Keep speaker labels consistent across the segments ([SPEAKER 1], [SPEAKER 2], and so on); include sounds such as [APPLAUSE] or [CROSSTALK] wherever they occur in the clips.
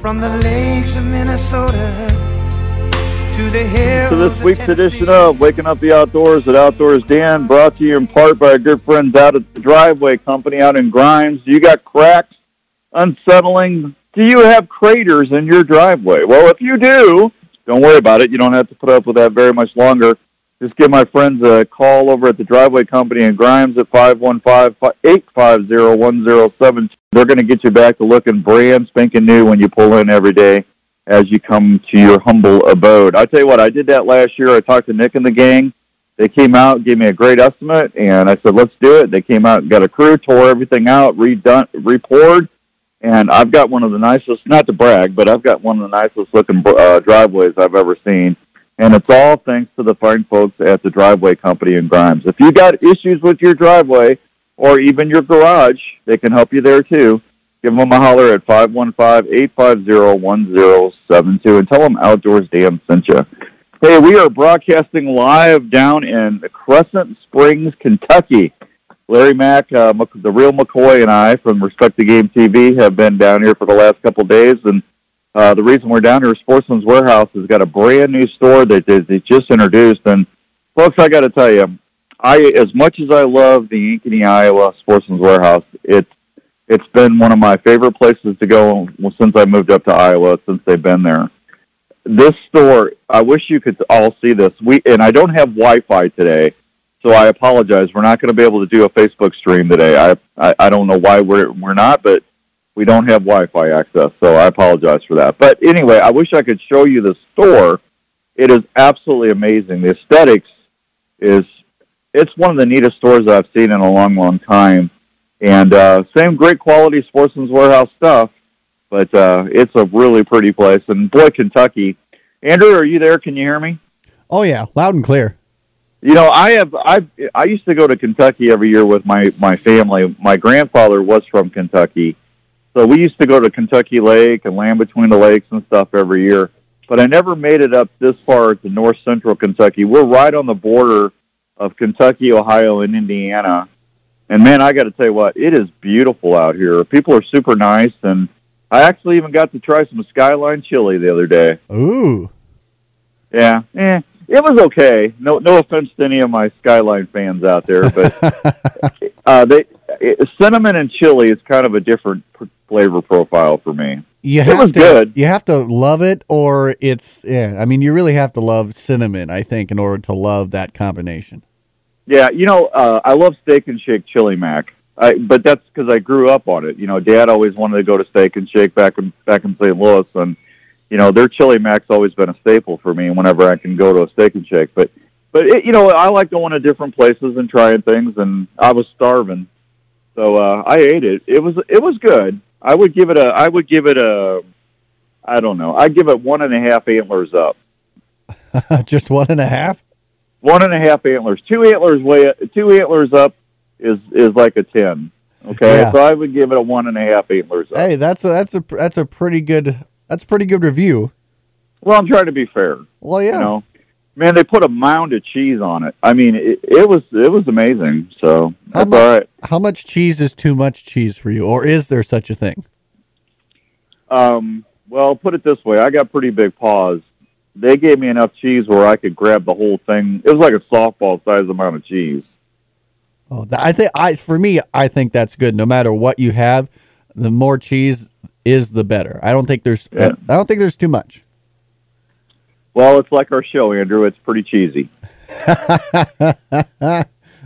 [SPEAKER 1] From the lakes of Minnesota to the hills
[SPEAKER 2] to this week's edition of Waking Up the Outdoors at Outdoors Dan, brought to you in part by our good friends out at the Driveway Company out in Grimes. You got cracks, unsettling. Do you have craters in your driveway? Well, if you do, don't worry about it. You don't have to put up with that very much longer. Just give my friends a call over at the Driveway Company in Grimes at 515-850-1072. They're going to get you back to looking brand spanking new when you pull in every day as you come to your humble abode. I tell you what, I did that last year. I talked to Nick and the gang. They came out, gave me a great estimate, and I said, let's do it. They came out, and got a crew, tore everything out, redone, repoured, and I've got one of the nicest, not to brag, but I've got one of the nicest looking uh, driveways I've ever seen. And it's all thanks to the fine folks at the Driveway Company in Grimes. If you got issues with your driveway or even your garage, they can help you there too. Give them a holler at 515-850-1072 and tell them Outdoors Dan sent you. Hey, we are broadcasting live down in Crescent Springs, Kentucky. Larry Mack, uh, the real McCoy, and I from Respect the Game TV have been down here for the last couple of days, and uh, the reason we're down here Sportsman's Warehouse has got a brand new store that they, they just introduced. And folks, I got to tell you, I as much as I love the Ankeny, Iowa Sportsman's Warehouse, it's it's been one of my favorite places to go since I moved up to Iowa. Since they've been there, this store, I wish you could all see this. We and I don't have Wi-Fi today, so I apologize. We're not going to be able to do a Facebook stream today. I, I I don't know why we're we're not, but we don't have Wi-Fi access, so I apologize for that. But anyway, I wish I could show you the store. It is absolutely amazing. The aesthetics is it's one of the neatest stores I've seen in a long, long time. And uh, same great quality Sportsman's Warehouse stuff, but uh, it's a really pretty place. And boy, Kentucky. Andrew, are you there? Can you hear me?
[SPEAKER 3] Oh yeah, loud and clear.
[SPEAKER 2] You know, I have I I used to go to Kentucky every year with my my family. My grandfather was from Kentucky, so we used to go to Kentucky Lake and land between the lakes and stuff every year. But I never made it up this far to north central Kentucky. We're right on the border of Kentucky, Ohio, and Indiana. And man, I got to tell you what, it is beautiful out here. People are super nice, and I actually even got to try some Skyline chili the other day.
[SPEAKER 3] Ooh.
[SPEAKER 2] Yeah, eh, it was okay. No, no offense to any of my Skyline fans out there, but [LAUGHS] uh, they it, cinnamon and chili is kind of a different flavor profile for me.
[SPEAKER 3] You
[SPEAKER 2] It
[SPEAKER 3] have
[SPEAKER 2] was
[SPEAKER 3] to
[SPEAKER 2] good.
[SPEAKER 3] you have to love it or it's yeah, I mean you really have to love cinnamon, I think, in order to love that combination.
[SPEAKER 2] Yeah, you know, uh, I love Steak and Shake Chili Mac, I, but that's because I grew up on it. You know, Dad always wanted to go to Steak and Shake back in back in St. Louis, and you know, their chili mac's always been a staple for me whenever I can go to a Steak and Shake. But but it, you know, I like going to different places and trying things, and I was starving, so uh, I ate it. It was it was good. I would give it a I would give it a I don't know. I'd give it one and a half antlers up. [LAUGHS]
[SPEAKER 3] Just one and a half?
[SPEAKER 2] one and a half antlers. Two antlers way two antlers up is is like a ten. Okay,
[SPEAKER 3] Yeah.
[SPEAKER 2] so I would give it a one and a half antlers up.
[SPEAKER 3] Hey, that's a that's a that's a pretty good that's a pretty good review.
[SPEAKER 2] Well, I'm trying to be fair.
[SPEAKER 3] Well, yeah.
[SPEAKER 2] You know, man, they put a mound of cheese on it. I mean, it, it was it was amazing. So
[SPEAKER 3] How
[SPEAKER 2] that's
[SPEAKER 3] mu-
[SPEAKER 2] all right.
[SPEAKER 3] How much cheese is too much cheese for you, or is there such a thing?
[SPEAKER 2] Um, well, put it this way, I got pretty big paws. They gave me enough cheese where I could grab the whole thing. It was like a softball size amount of cheese.
[SPEAKER 3] Oh, I think I for me, I think that's good. No matter what you have, the more cheese is the better. I don't think there's
[SPEAKER 2] Yeah.
[SPEAKER 3] I don't think there's too much.
[SPEAKER 2] Well, it's like our show, Andrew. It's pretty cheesy. [LAUGHS]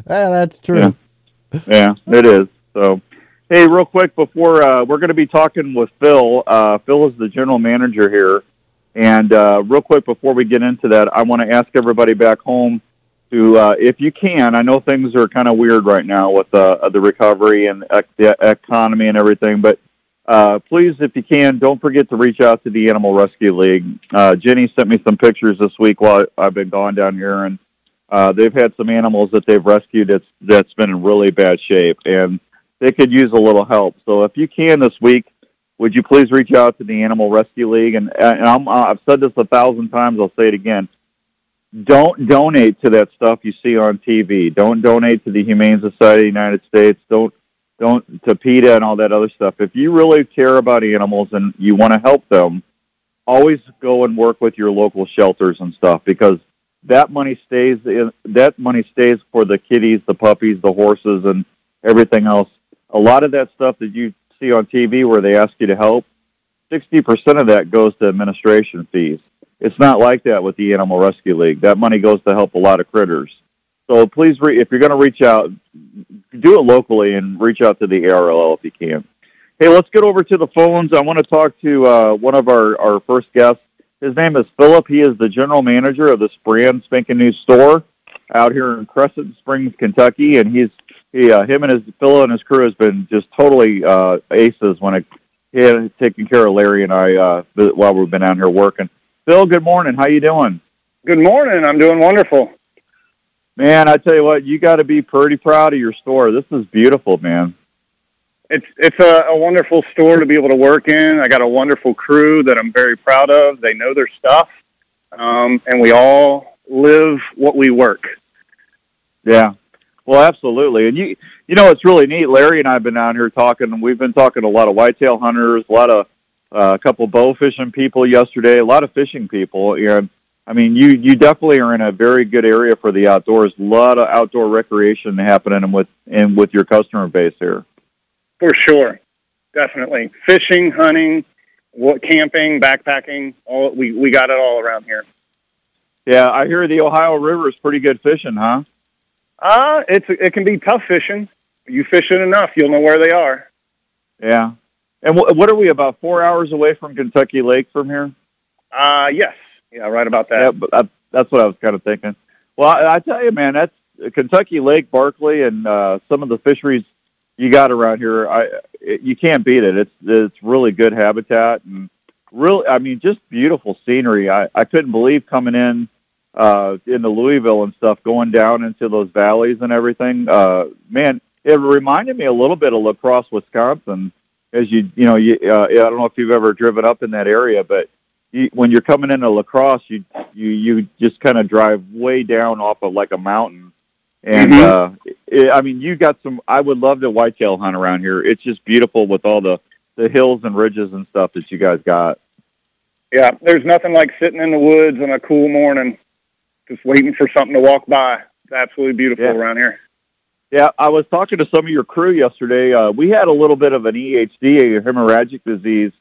[SPEAKER 3] Ah, that's true.
[SPEAKER 2] Yeah, it is. So, hey, real quick before uh, we're going to be talking with Phil. Uh, Phil is the general manager here, and uh, real quick before we get into that, I want to ask everybody back home to, uh, if you can, I know things are kind of weird right now with uh, the recovery and the economy and everything, but uh, please, if you can, don't forget to reach out to the Animal Rescue League. Uh, Jenny sent me some pictures this week while I've been gone down here, and uh, they've had some animals that they've rescued that's that's been in really bad shape, and they could use a little help. So if you can this week, would you please reach out to the Animal Rescue League? And, and I'm, I've said this a thousand times. I'll say it again. Don't donate to that stuff you see on TV. Don't donate to the Humane Society of the United States. Don't don't to PETA and all that other stuff. If you really care about animals and you want to help them, always go and work with your local shelters and stuff because that money stays in, that money stays for the kitties, the puppies, the horses, and everything else. A lot of that stuff that you see on TV where they ask you to help, sixty percent of that goes to administration fees. It's not like that with the Animal Rescue League. That money goes to help a lot of critters. So please, re- if you're going to reach out, do it locally and reach out to the ARL if you can. Hey, let's get over to the phones. I want to talk to uh, one of our, our first guests. His name is Philip. He is the general manager of this brand spanking new store out here in Crescent Springs, Kentucky, and he's he uh, him and his Phil and his crew has been just totally uh, aces when it he taken care of Larry and I uh, while we've been out here working. Phil, good morning. How you doing?
[SPEAKER 4] Good morning. I'm doing wonderful.
[SPEAKER 2] Man, I tell you what, you got to be pretty proud of your store. This is beautiful, man.
[SPEAKER 4] It's it's a, a wonderful store to be able to work in. I got a wonderful crew that I'm very proud of. They know their stuff, um, and we all live what we work.
[SPEAKER 2] Yeah. Well, absolutely. And you, you know, it's really neat. Larry and I have been out here talking, and we've been talking to a lot of whitetail hunters, a lot of uh, a couple bow fishing people yesterday, a lot of fishing people, and I mean, you you definitely are in a very good area for the outdoors. A lot of outdoor recreation happening with and with your customer base here.
[SPEAKER 4] For sure, definitely fishing, hunting, what camping, backpacking. All we we got it all around here.
[SPEAKER 2] Yeah, I hear the Ohio River is pretty good fishing, huh?
[SPEAKER 4] Uh, it's it can be tough fishing. You fish it enough, you'll know where they are.
[SPEAKER 2] Yeah. And wh- what are we about four hours away from Kentucky Lake from here?
[SPEAKER 4] Uh, yes, yeah, right about that.
[SPEAKER 2] Yeah, but I, that's what I was kind of thinking. Well, I, I tell you, man, that's Kentucky Lake, Barkley, and uh, some of the fisheries you got around here. I it, you can't beat it. It's it's really good habitat and really, I mean, just beautiful scenery. I I couldn't believe coming in uh, into Louisville and stuff, going down into those valleys and everything. Uh, man, it reminded me a little bit of La Crosse, Wisconsin. As you you know, you uh, I don't know if you've ever driven up in that area, but you, when you're coming into La Crosse, you you you just kind of drive way down off of like a mountain, and
[SPEAKER 4] Mhm.
[SPEAKER 2] uh, it, I mean, you got some. I would love to whitetail hunt around here. It's just beautiful with all the the hills and ridges and stuff that you guys got.
[SPEAKER 4] Yeah, there's nothing like sitting in the woods on a cool morning, just waiting for something to walk by. It's absolutely beautiful
[SPEAKER 2] Yeah.
[SPEAKER 4] around here.
[SPEAKER 2] Yeah, I was talking to some of your crew yesterday. Uh, we had a little bit of an EHD, a hemorrhagic disease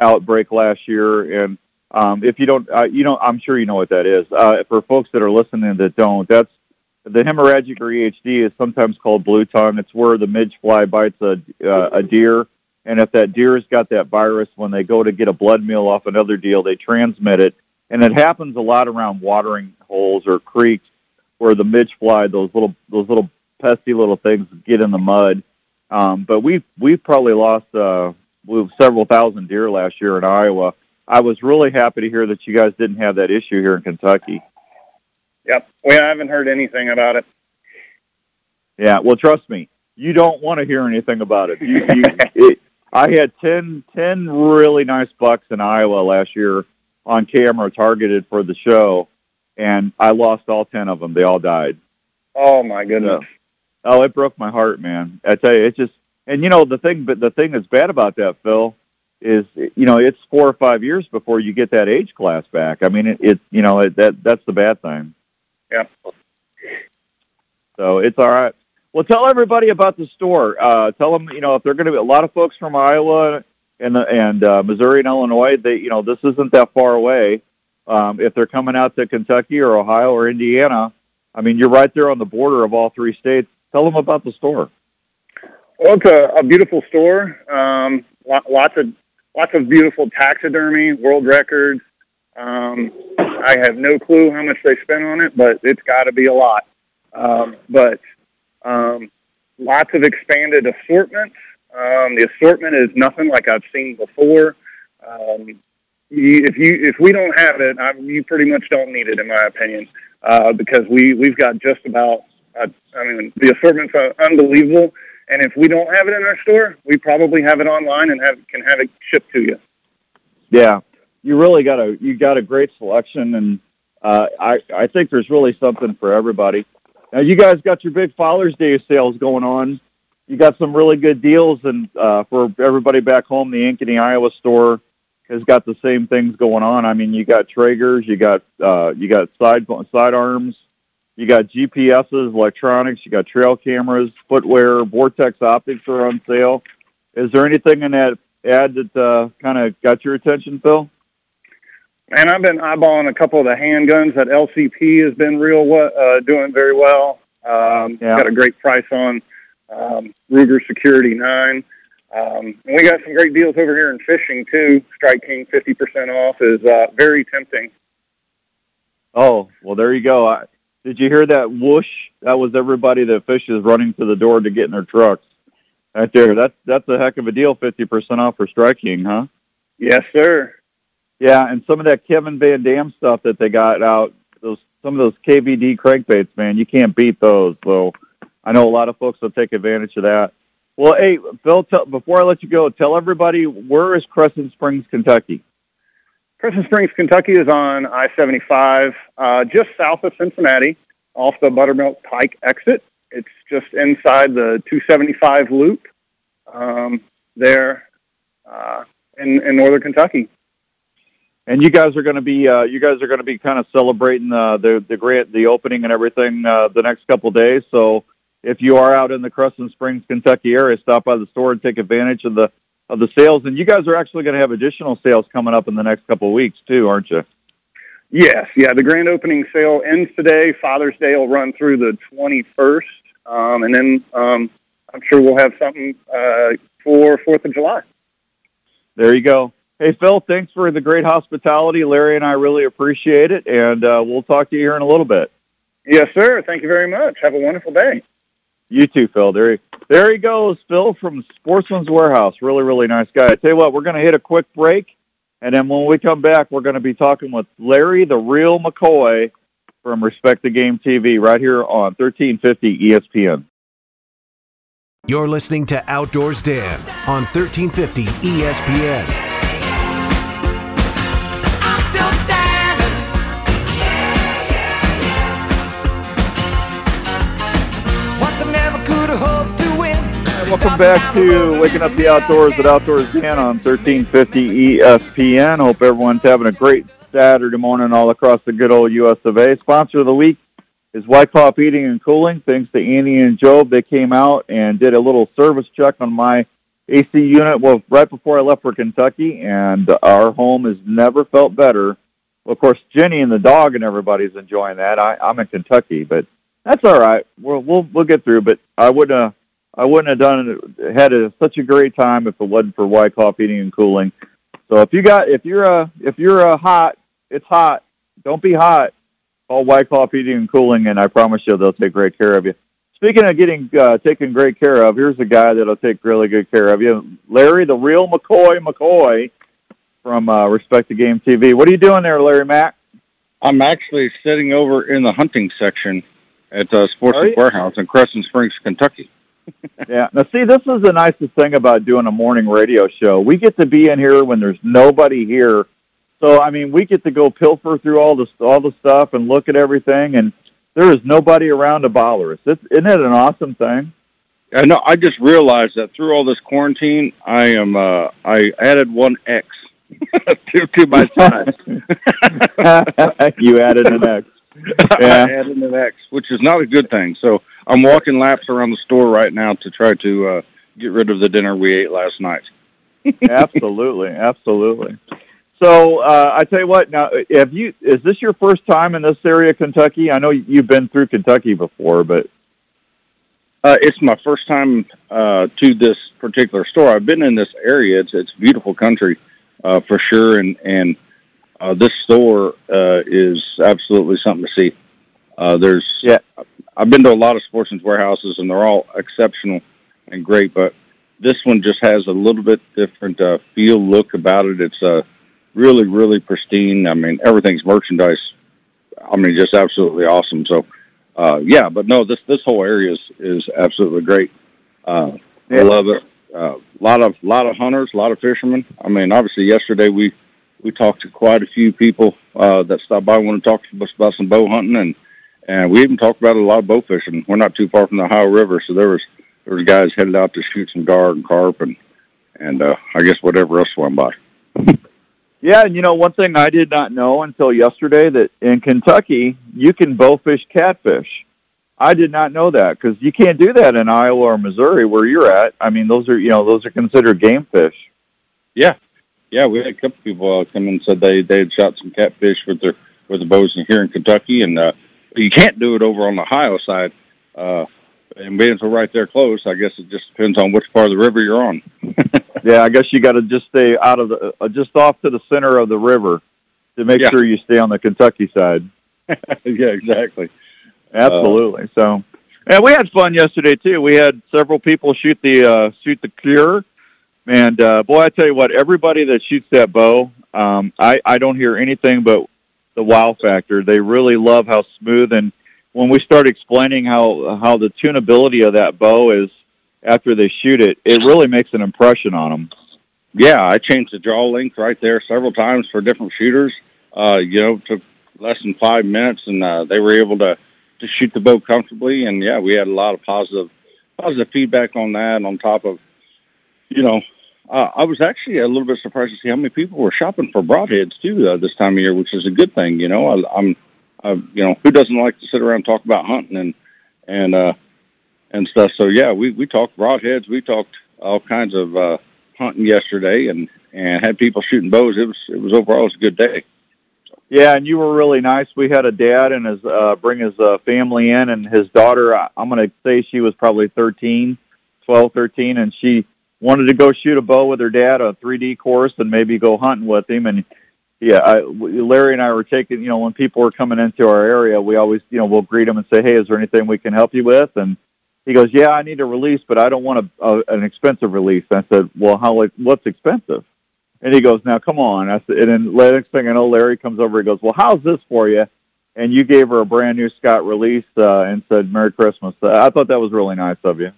[SPEAKER 2] outbreak last year, and um, if you don't, uh, you know, I'm sure you know what that is. Uh, for folks that are listening that don't, that's the hemorrhagic or EHD is sometimes called blue tongue. It's where the midge fly bites a uh, a deer, and if that deer's got that virus, when they go to get a blood meal off another deer, they transmit it, and it happens a lot around watering holes or creeks where the midge fly, those little those little pesky little things get in the mud. Um, but we've we've probably lost uh, we've several thousand deer last year in Iowa. I was really happy to hear that you guys didn't have that issue here in Kentucky.
[SPEAKER 4] Yep, we haven't heard anything about it.
[SPEAKER 2] Yeah, well, trust me, you don't want to hear anything about it. You, you, [LAUGHS] it I had 10, 10 really nice bucks in Iowa last year on camera targeted for the show, and I lost all ten of them. They all died.
[SPEAKER 4] Oh my goodness.
[SPEAKER 2] Oh, it broke my heart, man. I tell you, it just and you know the thing, but the thing that's bad about that, Phil, is you know it's four or five years before you get that age class back. I mean, it, it you know it, that that's the bad thing.
[SPEAKER 4] Yeah.
[SPEAKER 2] So it's all right. Well, tell everybody about the store. Uh, tell them, you know, if they're going to be a lot of folks from Iowa and and uh, Missouri and Illinois, they, you know, this isn't that far away. Um, if they're coming out to Kentucky or Ohio or Indiana, I mean, you're right there on the border of all three states. Tell them about the store.
[SPEAKER 4] Well, it's a, a beautiful store. Um, lots of lots of beautiful taxidermy, world records. Um, I have no clue how much they spent on it, but it's got to be a lot. Um, but um, lots of expanded assortments. Um, the assortment is nothing like I've seen before. Um, you, if you if we don't have it, I, you pretty much don't need it, in my opinion, uh, because we we've got just about. Uh, I mean, the assortment's uh, unbelievable, and if we don't have it in our store, we probably have it online and have can have it shipped to you.
[SPEAKER 2] Yeah, you really got a you got a great selection, and uh, I I think there's really something for everybody. Now you guys got your big Father's Day sales going on. You got some really good deals, and uh, for everybody back home, the Ankeny, Iowa store has got the same things going on. I mean, you got Traegers, you got uh, you got side side arms, you got GPSs, electronics, you got trail cameras, footwear, Vortex optics are on sale. Is there anything in that ad that uh, kind of got your attention, Phil?
[SPEAKER 4] And I've been eyeballing a couple of the handguns that LCP has been real uh, doing very well. Um, yeah. Got a great price on um, Ruger Security 9. Um, and we got some great deals over here in fishing too. Strike King 50% off is uh, very tempting.
[SPEAKER 2] Oh, well, there you go. I, did you hear that whoosh? That was everybody that fishes running to the door to get in their trucks. Right there. That's that's a heck of a deal. 50% off for Strike King, huh?
[SPEAKER 4] Yes, sir.
[SPEAKER 2] Yeah, and some of that Kevin Van Dam stuff that they got out, those some of those KVD crankbaits, man, you can't beat those. So I know a lot of folks will take advantage of that. Well, hey, Phil, tell, before I let you go, tell everybody where is Crescent Springs, Kentucky?
[SPEAKER 4] Crescent Springs, Kentucky is on I-75, uh, just south of Cincinnati, off the Buttermilk Pike exit. It's just inside the 275 loop um, there uh, in, in northern Kentucky
[SPEAKER 2] and you guys are going to be uh, you guys are going to be kind of celebrating uh, the the grant the opening and everything uh, the next couple days. So if you are out in the Crescent Springs, Kentucky area, stop by the store and take advantage of the of the sales. And you guys are actually going to have additional sales coming up in the next couple of weeks too, aren't you?
[SPEAKER 4] Yes, yeah. The grand opening sale ends today. Father's Day will run through the 21st, um, and then um, I'm sure we'll have something uh, for Fourth of July.
[SPEAKER 2] There you go. Hey, Phil, thanks for the great hospitality. Larry and I really appreciate it, and uh, we'll talk to you here in a little bit.
[SPEAKER 4] Yes, sir. Thank you very much. Have a wonderful day.
[SPEAKER 2] You too, Phil. There he, there he goes, Phil from Sportsman's Warehouse. Really, really nice guy. I tell you what, we're going to hit a quick break, and then when we come back, we're going to be talking with Larry the Real McCoy from Respect the Game TV right here on 1350 ESPN.
[SPEAKER 5] You're listening to Outdoors Dan on 1350 ESPN.
[SPEAKER 2] Welcome back to Waking Up the Outdoors at Outdoors Dan on 1350 ESPN. Hope everyone's having a great Saturday morning all across the good old US of A. Sponsor of the week is Wyckoff Heating and Cooling. Thanks to Annie and Job, they came out and did a little service check on my AC unit well right before I left for Kentucky, and our home has never felt better. Well, of course, Jenny and the dog and everybody's enjoying that. I, I'm in Kentucky, but that's all right. We'll we'll, we'll get through. But I would uh, I wouldn't have done it, had a, such a great time if it wasn't for Wyckoff Heating and Cooling. So if you got if you're a if you're a hot, it's hot. Don't be hot. Call Wyckoff Heating and Cooling, and I promise you they'll take great care of you. Speaking of getting uh, taken great care of, here's a guy that'll take really good care of you, Larry, the real McCoy McCoy from uh, Respect the Game TV. What are you doing there, Larry Mack?
[SPEAKER 6] I'm actually sitting over in the hunting section at uh, Sports Warehouse in Crescent Springs, Kentucky
[SPEAKER 2] yeah. Now, see, this is the nicest thing about doing a morning radio show. We get to be in here when there's nobody here. So, I mean, we get to go pilfer through all the all the stuff and look at everything, and there is nobody around to bother us. It's, isn't it an awesome thing?
[SPEAKER 6] I know. I just realized that through all this quarantine, I am. Uh, I added one X [LAUGHS] to, to my size. [LAUGHS]
[SPEAKER 2] you added an X. [LAUGHS]
[SPEAKER 6] Yeah. I added an X, which is not a good thing. So I'm walking laps around the store right now to try to uh, get rid of the dinner we ate last night. [LAUGHS]
[SPEAKER 2] absolutely, absolutely. So uh, I tell you what. Now, have you? Is this your first time in this area, Kentucky? I know you've been through Kentucky before, but
[SPEAKER 6] Uh, it's my first time uh, to this particular store. I've been in this area. It's it's beautiful country uh, for sure, and and uh, this store uh, is absolutely something to see. Uh, there's
[SPEAKER 2] Yeah.
[SPEAKER 6] I've been to a lot of sportsman's warehouses, and they're all exceptional and great, but this one just has a little bit different uh, feel, look about it. It's uh, really, really pristine. I mean, everything's merchandise. I mean, just absolutely awesome. So, uh, yeah, but no, this this whole area is is absolutely great. Uh, I love it. A uh, lot of lot of hunters, a lot of fishermen. I mean, obviously, yesterday we we talked to quite a few people uh, that stopped by, want to talk to us about some bow hunting, and and we even talked about a lot of bow fishing. We're not too far from the Ohio River, so there was there was guys headed out to shoot some gar and carp, and and uh, I guess whatever else swam by. [LAUGHS]
[SPEAKER 2] yeah, and you know one thing I did not know until yesterday that in Kentucky you can bowfish catfish. I did not know that because you can't do that in Iowa or Missouri where you're at. I mean, those are you know those are considered game fish.
[SPEAKER 6] Yeah, yeah, we had a couple people uh, come in and said they they had shot some catfish with their with the bows in here in Kentucky, and uh, you can't do it over on the Ohio side. Uh, and being so right there close, I guess it just depends on which part of the river you're on. [LAUGHS]
[SPEAKER 2] Yeah, I guess you got to just stay out of the uh, just off to the center of the river to make
[SPEAKER 6] Yeah.
[SPEAKER 2] sure you stay on the Kentucky side. [LAUGHS]
[SPEAKER 6] yeah, exactly.
[SPEAKER 2] Absolutely. so, and we had fun yesterday too. We had several people shoot the uh, shoot the Kure, and uh, boy, I tell you what, everybody that shoots that bow, um, I I don't hear anything but the wow factor. They really love how smooth and when we start explaining how how the tunability of that bow is after they shoot it, it really makes an impression on them.
[SPEAKER 6] Yeah, I changed the draw length right there several times for different shooters. Uh, you know, took less than five minutes, and uh, they were able to to shoot the bow comfortably. And yeah, we had a lot of positive positive feedback on that. On top of, you know, uh, I was actually a little bit surprised to see how many people were shopping for broadheads too uh, this time of year, which is a good thing. You know, I, I'm, I, you know, who doesn't like to sit around and talk about hunting and and uh, and stuff. So yeah, we we talked broadheads, we talked all kinds of uh, hunting yesterday, and and had people shooting bows. It was it was overall it was a good day.
[SPEAKER 2] Yeah, and you were really nice. We had a dad and his uh, bring his uh, family in, and his daughter. I'm going to say she was probably 13, 12, 13, and she wanted to go shoot a bow with her dad, on a 3D course, and maybe go hunting with him. And yeah, I, Larry and I were taking. You know, when people were coming into our area, we always, you know, we'll greet them and say, "Hey, is there anything we can help you with?" And he goes, "Yeah, I need a release, but I don't want a, a an expensive release." I said, "Well, how? Like, what's expensive?" And he goes, "Now, come on." I said, and then the next thing I know, Larry comes over. He goes, "Well, how's this for you?" And you gave her a brand new Scott release uh, and said, "Merry Christmas." Uh, I thought that was really nice of you.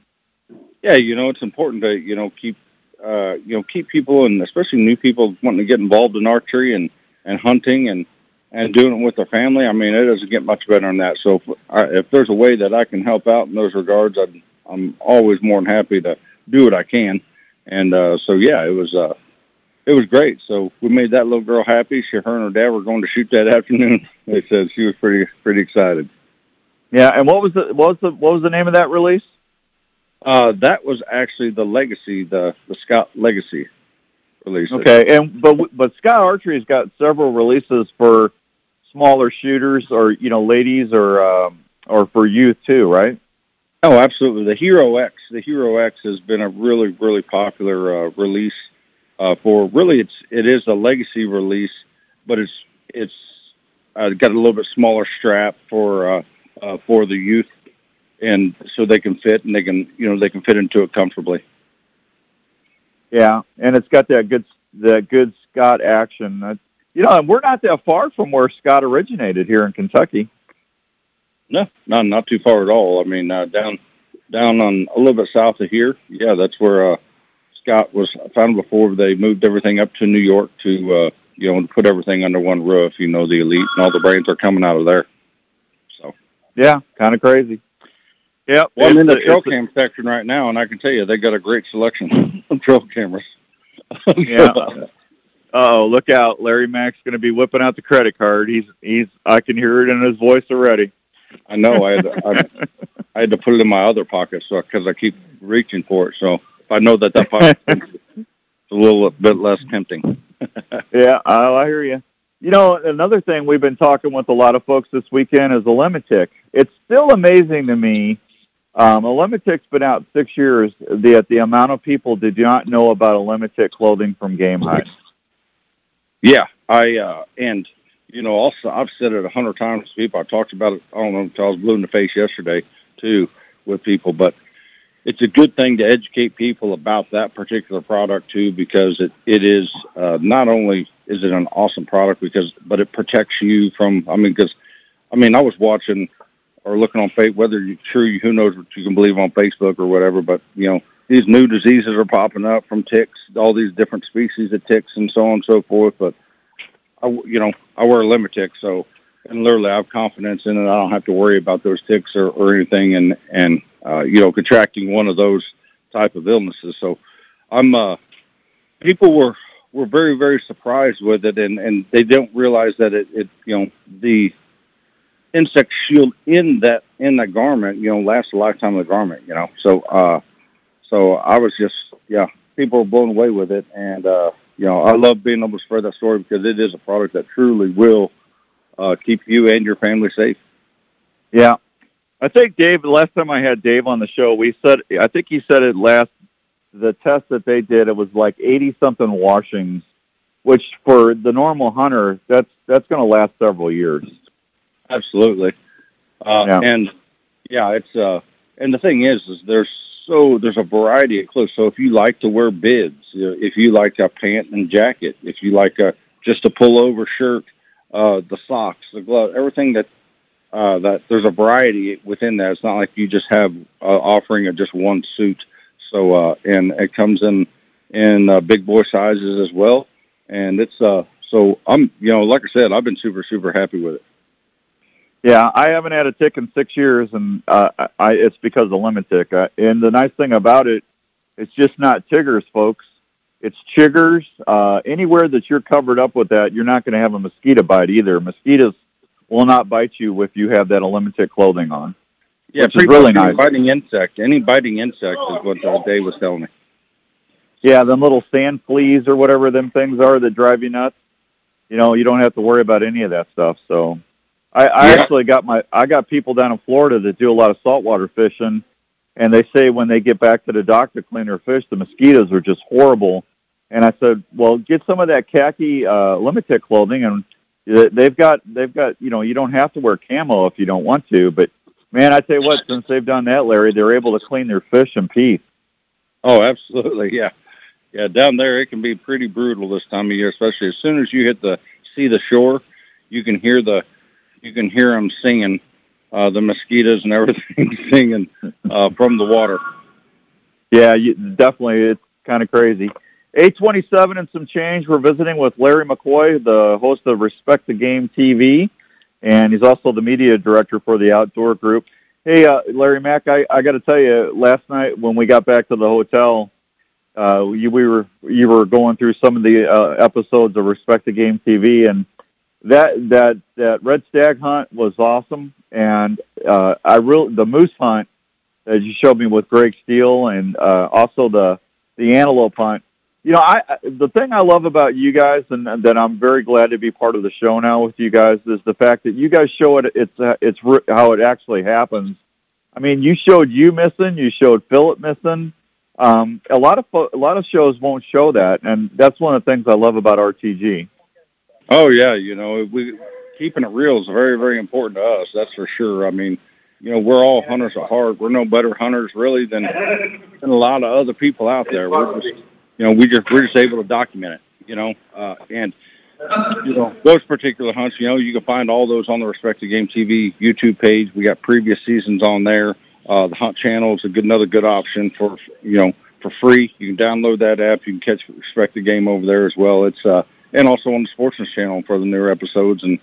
[SPEAKER 6] Yeah, you know, it's important to you know keep uh, you know keep people and especially new people wanting to get involved in archery and and hunting and and doing it with their family. I mean, it doesn't get much better than that. So if, I, if there's a way that I can help out in those regards, I'd, I'm always more than happy to do what I can. And uh, so yeah, it was uh, it was great. So we made that little girl happy. She, her and her dad were going to shoot that [LAUGHS] afternoon. They said she was pretty pretty excited.
[SPEAKER 2] Yeah. And what was the what was the what was the name of that release?
[SPEAKER 6] Uh, that was actually the legacy, the the Scott Legacy release.
[SPEAKER 2] Okay. And but but Scott Archery has got several releases for smaller shooters or you know ladies or um, or for youth too, right?
[SPEAKER 6] Oh, absolutely. The Hero X, the Hero X has been a really, really popular uh, release uh, for. Really, it's it is a legacy release, but it's it's uh, got a little bit smaller strap for uh, uh, for the youth, and so they can fit and they can you know they can fit into it comfortably.
[SPEAKER 2] Yeah, and it's got that good that good Scott action. That, you know, and we're not that far from where Scott originated here in Kentucky.
[SPEAKER 6] No, not not too far at all. I mean, uh, down down on a little bit south of here. Yeah, that's where uh, Scott was found before they moved everything up to New York to uh, you know put everything under one roof. You know, the elite and all the brands are coming out of there. So,
[SPEAKER 2] Yeah, kind of crazy. Yep.
[SPEAKER 6] well, I'm in the trail
[SPEAKER 2] it's a-
[SPEAKER 6] cam section right now, and I can tell you they got a great selection [LAUGHS] of trail cameras. [LAUGHS]
[SPEAKER 2] Yeah. Oh, look out! Larry Mack's going to be whipping out the credit card. He's he's. I can hear it in his voice already.
[SPEAKER 6] I know. I had, I, I [LAUGHS] I had to put it in my other pocket, so because I keep reaching for it. So if I know that that pocket, a little bit less tempting.
[SPEAKER 2] yeah, I, I hear you. You know, another thing we've been talking with a lot of folks this weekend is the ElimiTick. It's still amazing to me. Um, ElimiTick's been out six years. The the amount of people did not know about a Limitic clothing from Gamehide.
[SPEAKER 6] Yeah, I uh, and you know also I've said it a hundred times to people. I talked about it. I don't know until I was blue in the face yesterday too with people, but it's a good thing to educate people about that particular product too, because it, it is uh, not only is it an awesome product because, but it protects you from. I mean, because I mean, I was watching or looking on Facebook, whether you true, who knows what you can believe on Facebook or whatever, but you know, these new diseases are popping up from ticks, all these different species of ticks and so on and so forth. But I, you know, I wear ElimiTick, so and literally I have confidence in it. I don't have to worry about those ticks or, or anything, and and uh, you know, contracting one of those type of illnesses. So I'm uh, people were were very very surprised with it, and and they don't realize that it, it you know the insect shield in that in that garment you know lasts a lifetime of the garment. You know, so uh, so I was just yeah, people were blown away with it, and uh, you know I love being able to spread that story because it is a product that truly will uh, keep you and your family safe.
[SPEAKER 2] Yeah, I think Dave. The last time I had Dave on the show, we said I think he said it last. The test that they did, it was like eighty something washings, which for the normal hunter, that's that's going to last several years.
[SPEAKER 6] Absolutely, uh, yeah. and yeah, it's uh, and the thing is, is there's so there's a variety of clothes. So if you like to wear bids, if you like a pant and jacket, if you like a just a pullover shirt, uh, the socks, the glove, everything that uh, that there's a variety within that. It's not like you just have uh, offering of just one suit. So uh, and it comes in in uh, big boy sizes as well. And it's uh so I'm you know like I said I've been super super happy with it.
[SPEAKER 2] Yeah, I haven't had a tick in six years, and uh, I, it's because of ElimiTick. Uh, and the nice thing about it, it's just not chiggers, folks. It's chiggers. Uh, anywhere that you're covered up with that, you're not going to have a mosquito bite either. Mosquitoes will not bite you if you have that ElimiTick clothing on.
[SPEAKER 6] Yeah, which is really nice. Biting insect, any biting insect is what uh, Dave was telling me.
[SPEAKER 2] Yeah, them little sand fleas or whatever them things are that drive you nuts. You know, you don't have to worry about any of that stuff. So, I, I yeah. actually got my I got people down in Florida that do a lot of saltwater fishing, and they say when they get back to the dock to clean their fish, the mosquitoes are just horrible. And I said, well, get some of that khaki uh, ElimiTick clothing and they've got they've got you know you don't have to wear camo if you don't want to, but man, I tell you what, since they've done that, Larry, they're able to clean their fish in peace.
[SPEAKER 6] Oh, absolutely, yeah, yeah. Down there, it can be pretty brutal this time of year, especially as soon as you hit the see the shore, you can hear the you can hear them singing, uh, the mosquitoes and everything [LAUGHS] singing uh, from the water.
[SPEAKER 2] Yeah, you, definitely, it's kind of crazy. 827 and some change. We're visiting with Larry McCoy, the host of Respect the Game TV, and he's also the media director for the Outdoor Group. Hey, uh, Larry Mack, I, I got to tell you, last night when we got back to the hotel, uh, you, we were you were going through some of the uh, episodes of Respect the Game TV, and that that that red stag hunt was awesome, and uh, I really the moose hunt as you showed me with Greg Steele, and uh, also the the antelope hunt you know, I the thing I love about you guys, and, and that I'm very glad to be part of the show now with you guys, is the fact that you guys show it. It's uh, it's how it actually happens. I mean, you showed you missing, you showed Philip missing. Um, a lot of a lot of shows won't show that, and that's one of the things I love about RTG.
[SPEAKER 6] Oh yeah, you know, we keeping it real is very very important to us. That's for sure. I mean, you know, we're all hunters at heart. We're no better hunters really than than a lot of other people out there. We're just you know, we just we're just able to document it. You know, uh, and you know those particular hunts. You know, you can find all those on the Respect the Game TV YouTube page. We got previous seasons on there. Uh, the Hunt Channel is a good another good option for you know for free. You can download that app. You can catch Respect the Game over there as well. It's uh, and also on the Sportsman's Channel for the newer episodes. And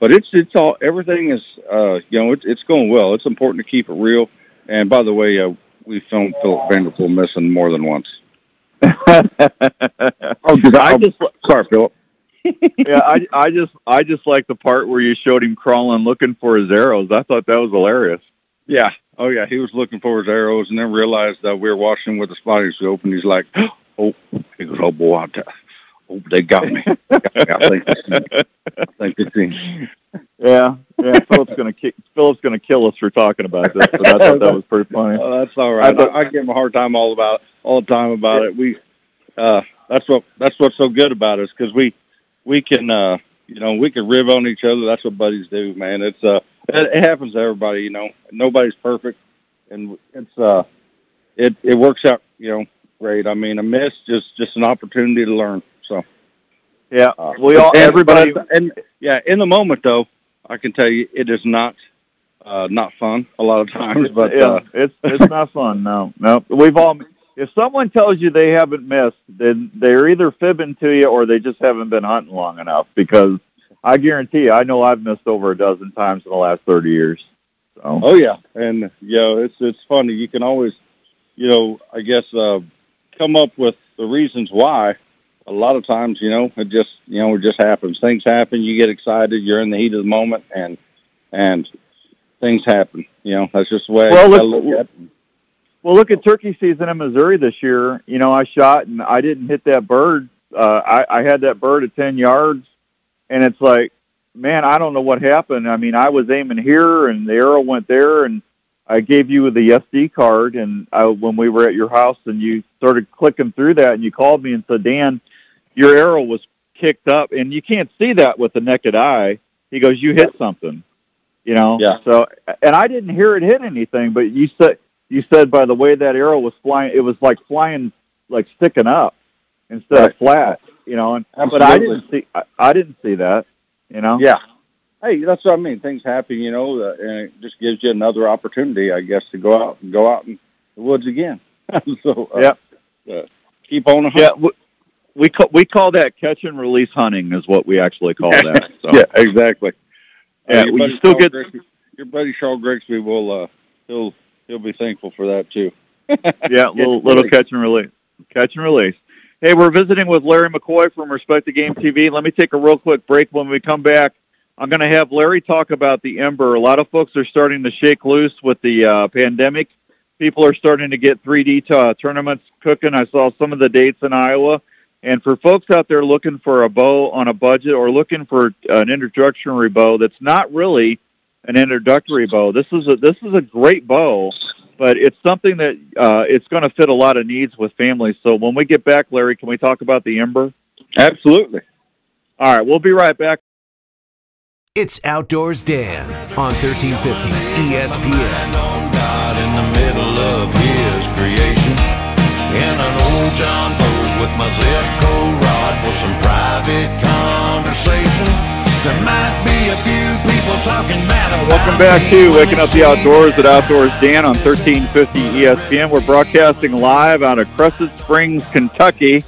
[SPEAKER 6] but it's it's all everything is uh, you know it's it's going well. It's important to keep it real. And by the way, uh, we filmed Philip Vanderpool missing more than once. [LAUGHS]
[SPEAKER 2] oh, did I just
[SPEAKER 6] sorry, Philip. [LAUGHS]
[SPEAKER 2] yeah, I I just I just like the part where you showed him crawling looking for his arrows. I thought that was hilarious.
[SPEAKER 6] Yeah, Oh yeah, he was looking for his arrows, and then realized that we were watching with the spotting scope, and he's like, [GASPS] "Oh, he goes, oh boy, I, oh they got me. I think they I think they see.
[SPEAKER 2] Yeah, yeah. Philip's gonna ki- Philip's gonna kill us for talking about this, but I thought that was pretty funny.
[SPEAKER 6] Oh, that's all right.
[SPEAKER 2] I thought-
[SPEAKER 6] I, I give him a hard time all about all the time about it. We, uh, that's what that's what's so good about us because we we can uh, you know we can rib on each other. That's what buddies do, man. It's uh it, it happens to everybody. You know, nobody's perfect, and it's uh it it works out. You know, great. I mean, a miss just just an opportunity to learn. So
[SPEAKER 2] Yeah,
[SPEAKER 6] uh,
[SPEAKER 2] we all everybody.
[SPEAKER 6] but- and yeah, in the moment though, I can tell you it is not uh not fun a lot of [LAUGHS] times, but
[SPEAKER 2] yeah,
[SPEAKER 6] uh,
[SPEAKER 2] it's it's not [LAUGHS] fun. No, no. We've all. If someone tells you they haven't missed, then they're either fibbing to you or they just haven't been hunting long enough. Because I guarantee you, I know I've missed over a dozen times in the last thirty years. So
[SPEAKER 6] Oh yeah, and know it's it's funny. You can always, you know, I guess uh, come up with the reasons why. A lot of times, you know, it just you know it just happens. Things happen. You get excited. You're in the heat of the moment, and and things happen. You know, that's just the way.
[SPEAKER 2] Well,
[SPEAKER 6] I
[SPEAKER 2] look-
[SPEAKER 6] look at.
[SPEAKER 2] Well, look at turkey season in Missouri this year. You know, I shot and I didn't hit that bird. Uh, I, I had that bird at 10 yards, and it's like, man, I don't know what happened. I mean, I was aiming here, and the arrow went there, and I gave you the SD card, and I, when we were at your house, and you started clicking through that, and you called me and said, Dan, your arrow was kicked up, and you can't see that with the naked eye. He goes, you hit something, you know.
[SPEAKER 6] Yeah.
[SPEAKER 2] So, and I didn't hear it hit anything, but you said you said by the way that arrow was flying, it was like flying, like sticking up instead
[SPEAKER 6] Right.
[SPEAKER 2] of flat, you know. And but I didn't see, I, I didn't see that, you know.
[SPEAKER 6] Yeah. Hey, that's what I mean. Things happen, you know, uh, and it just gives you another opportunity, I guess, to go out and go out in the woods again. [LAUGHS] so, uh,
[SPEAKER 2] Yep.
[SPEAKER 6] uh, keep on.
[SPEAKER 2] Yeah, we, we call we call that catch and release hunting is what we actually call that. So. [LAUGHS]
[SPEAKER 6] Yeah, exactly.
[SPEAKER 2] Yeah, well,
[SPEAKER 6] buddy
[SPEAKER 2] you still
[SPEAKER 6] Shaw
[SPEAKER 2] get-
[SPEAKER 6] Grigsby, your buddy Charles Grigsby will uh, he'll he'll be thankful for that too. [LAUGHS]
[SPEAKER 2] yeah, little little catch and release, catch and release. Hey, we're visiting with Larry McCoy from Respect the Game TV. Let me take a real quick break. When we come back, I'm going to have Larry talk about the Ember. A lot of folks are starting to shake loose with the uh, pandemic. People are starting to get 3D t- uh, tournaments cooking. I saw some of the dates in Iowa. And for folks out there looking for a bow on a budget or looking for an introductory bow that's not really an introductory bow, this is a this is a great bow but it's something that uh, it's going to fit a lot of needs with families. So when we get back, Larry, can we talk about the Ember?
[SPEAKER 6] Absolutely.
[SPEAKER 2] All right, we'll be right back.
[SPEAKER 5] It's Outdoors Dan on 1350 ESPN.
[SPEAKER 7] On God in the middle of his creation. In an old John boat with my zip code rod for some private conversation. There might be a few people talking bad about
[SPEAKER 2] Welcome back to Waking Up the Outdoors at Outdoors Dan on 1350 ESPN. We're broadcasting live out of Crescent Springs, Kentucky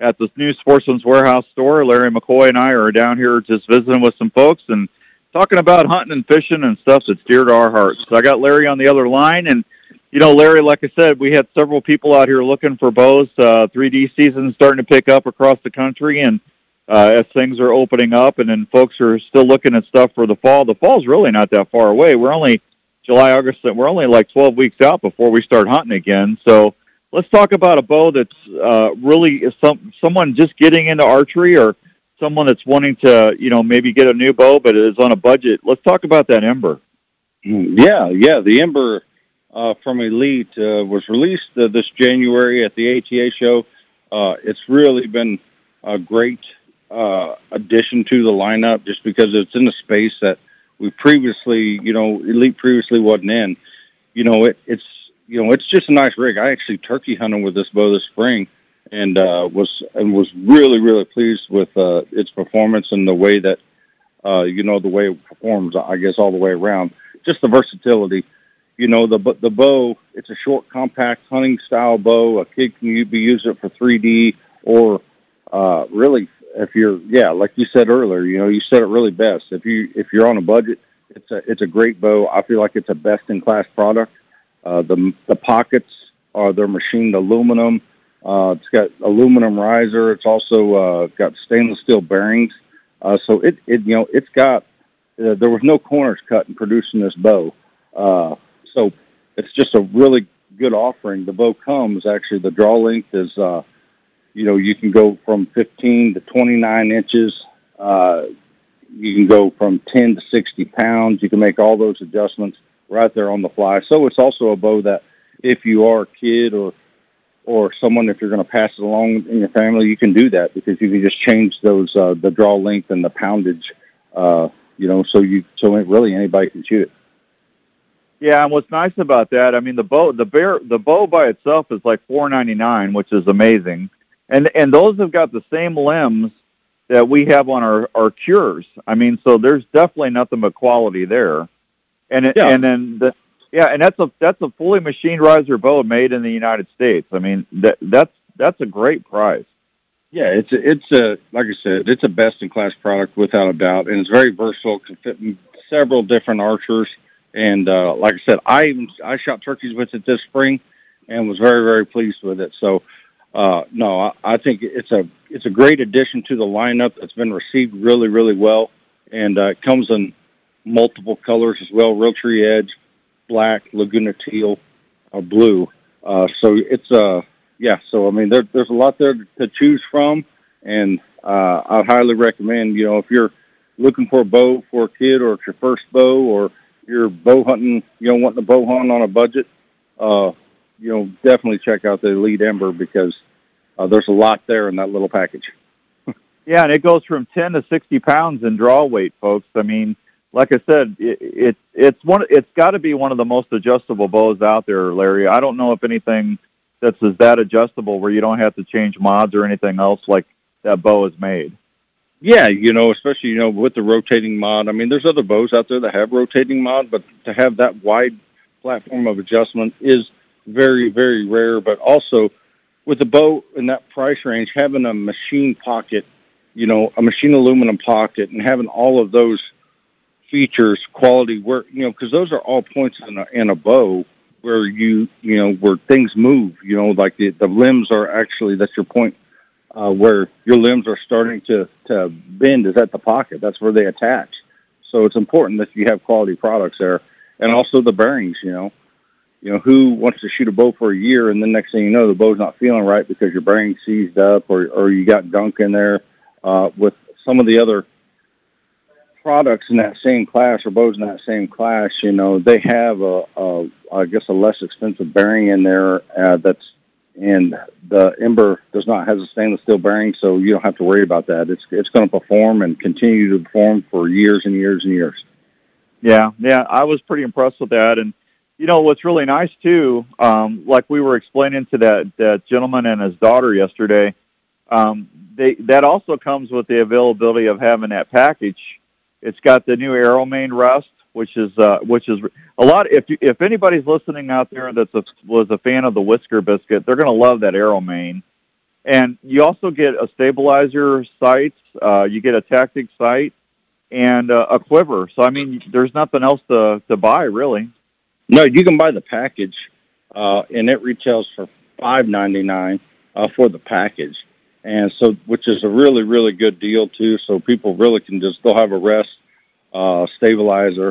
[SPEAKER 2] at the new Sportsman's Warehouse store. Larry McCoy and I are down here just visiting with some folks and talking about hunting and fishing and stuff that's dear to our hearts. So I got Larry on the other line and you know, Larry, like I said, we had several people out here looking for bows. Uh, 3D season starting to pick up across the country, and uh, as things are opening up, and then folks are still looking at stuff for the fall. The fall's really not that far away. We're only July, August. We're only like 12 weeks out before we start hunting again. So let's talk about a bow that's uh, really some someone just getting into archery or someone that's wanting to, you know, maybe get a new bow but is on a budget. Let's talk about that Ember.
[SPEAKER 6] Mm, Yeah, yeah. The Ember uh, from Elite uh, was released uh, this January at the ATA show. Uh, it's really been a great uh, addition to the lineup just because it's in a space that we previously, you know, Elite previously wasn't in. You know, it, it's you know, it's just a nice rig. I actually turkey hunted with this bow this spring, and uh, was and was really really pleased with its performance and the way that you know the way it performs. I guess all the way around, just the versatility. You know, the the bow. It's a short, compact hunting style bow. A kid can be using it for 3D or uh, really if you're yeah, like you said earlier. You know, you said it really best. If you if you're on a budget, it's a it's a great bow. I feel like it's a best in class product. Uh, the the pockets are they're machined aluminum. Uh, it's got aluminum riser. It's also uh, got stainless steel bearings. Uh, so it, it you know it's got uh, there was no corners cut in producing this bow. Uh, so it's just a really good offering. The bow comes actually. The draw length is, uh, you know, you can go from 15 to 29 inches. Uh, you can go from 10 to 60 pounds. You can make all those adjustments right there on the fly. So it's also a bow that if you are a kid or or someone if you're going to pass it along in your family, you can do that because you can just change those uh, the draw length and the poundage. Uh, you know, so you so really anybody can shoot it.
[SPEAKER 2] Yeah, and what's nice about that, I mean, the bow, the bear, the bow by itself is like four ninety nine, which is amazing, and and those have got the same limbs that we have on our our Kures. I mean, so there's definitely nothing but quality there, and it,
[SPEAKER 6] Yeah.
[SPEAKER 2] and then the yeah, and that's a that's a fully machined riser bow made in the United States. I mean, that that's that's a great price.
[SPEAKER 6] Yeah, it's a, it's a like I said, it's a best in class product without a doubt, and it's very versatile. Can fit in several different archers, and uh, like I said, I even I shot turkeys with it this spring, and was very very pleased with it. So, uh, no, I, I think it's a it's a great addition to the lineup that's been received really really well, and uh, it comes in multiple colors as well: Realtree Edge, black, Laguna teal, uh, blue. Uh, so it's uh yeah, so I mean, there, there's a lot there to choose from, and uh, I highly recommend. You know, if you're looking for a bow for a kid, or it's your first bow, or you're bow hunting, you know, wanting a bow hunt on a budget, uh, you know, definitely check out the Elite Ember because uh, there's a lot there in that little package. [LAUGHS]
[SPEAKER 2] Yeah, and it goes from ten to sixty pounds in draw weight, folks. I mean, like I said, it, it it's one. It's got to be one of the most adjustable bows out there, Larry. I don't know if anything that's as that adjustable where you don't have to change mods or anything else like that bow is made.
[SPEAKER 6] Yeah, you know, especially you know with the rotating mod. I mean, there's other bows out there that have rotating mod, but to have that wide platform of adjustment is very, very rare. But also with a bow in that price range, having a machine pocket, you know, a machine aluminum pocket, and having all of those features, quality work, you know, because those are all points in a, in a bow where you, you know, where things move. You know, like the the limbs are actually that's your point uh, where your limbs are starting to, to bend is at the pocket. That's where they attach. So it's important that you have quality products there, and also the bearings. You know, you know who wants to shoot a bow for a year, and then next thing you know, the bow's not feeling right because your bearing seized up, or or you got gunk in there. Uh, with some of the other products in that same class or bows in that same class, you know, they have a, a I guess a less expensive bearing in there uh, that's and the Ember does not have a stainless steel bearing, so you don't have to worry about that. It's it's going to perform and continue to perform for years and years and years.
[SPEAKER 2] Yeah, yeah, I was pretty impressed with that. And you know what's really nice too, um, like we were explaining to that that gentleman and his daughter yesterday, um, they that also comes with the availability of having that package. It's got the new Arrow Main rest, which is uh, which is a lot. If you, if anybody's listening out there that's a, was a fan of the Whisker Biscuit, they're going to love that Arrow Main. And you also get a stabilizer sight, Uh, you get a tactic sight and uh, a quiver. So I mean, there's nothing else to to buy really.
[SPEAKER 6] No, you can buy the package, uh, and it retails for five ninety nine uh, for the package, and so which is a really really good deal too. So people really can just they'll have a rest uh, stabilizer,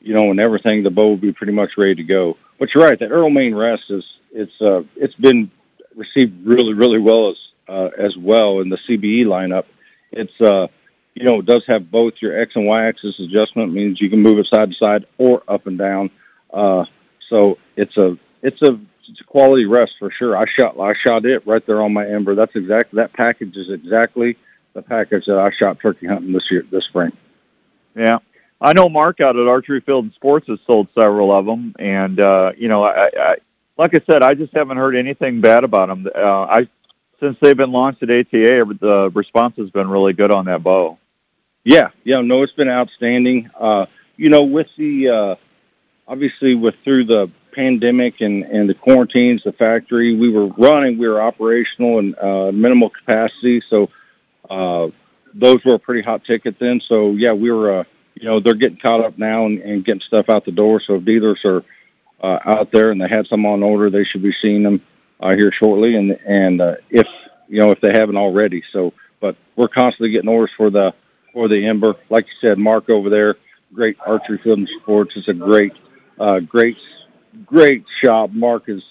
[SPEAKER 6] you know, and everything. The bow will be pretty much ready to go. But you're right, that Earl Main rest is it's uh, it's been received really really well as uh, as well in the CBE lineup. It's uh, you know, it does have both your X and Y axis adjustment means you can move it side to side or up and down. Uh, so it's a it's a it's a quality rest for sure. I shot I shot it right there on my Ember. That's exactly that package is exactly the package that I shot turkey hunting this year this spring.
[SPEAKER 2] Yeah. I know Mark out at Archery Field and Sports has sold several of them, and uh, you know, I, I, like I said, I just haven't heard anything bad about them. Uh, I since they've been launched at ATA, the response has been really good on that bow.
[SPEAKER 6] Yeah, yeah, no, it's been outstanding. Uh, you know, with the uh, obviously with through the pandemic and and the quarantines, the factory we were running, we were operational and uh, minimal capacity, so uh, those were a pretty hot ticket then. So yeah, we were, uh, you know, they're getting caught up now and, and getting stuff out the door. So if dealers are uh, out there and they had some on order, they should be seeing them uh, here shortly. And and uh, if you know if they haven't already, so but we're constantly getting orders for the for the Ember. Like you said, Mark over there, great archery and sports. It's a great uh, great great shop. Mark is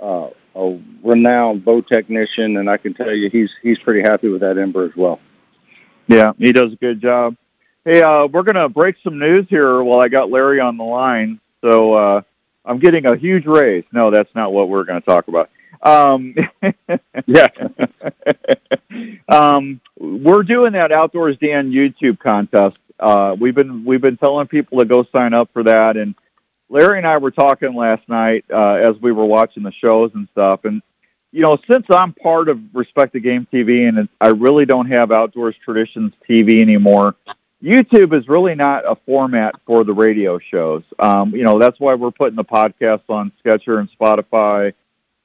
[SPEAKER 6] uh, a renowned bow technician, and I can tell you he's he's pretty happy with that Ember as well.
[SPEAKER 2] Yeah, he does a good job. Hey, uh, we're going to break some news here while I got Larry on the line. So uh, I'm getting a huge raise. No, that's not what we're going to talk about. Um, [LAUGHS]
[SPEAKER 6] Yeah, [LAUGHS]
[SPEAKER 2] um, we're doing that Outdoors Dan YouTube contest. Uh, we've been we've been telling people to go sign up for that, and Larry and I were talking last night uh, as we were watching the shows and stuff. And you know, since I'm part of Respect the Game TV, and I really don't have Outdoors Traditions TV anymore, YouTube is really not a format for the radio shows. Um, you know, that's why we're putting the podcast on Stitcher and Spotify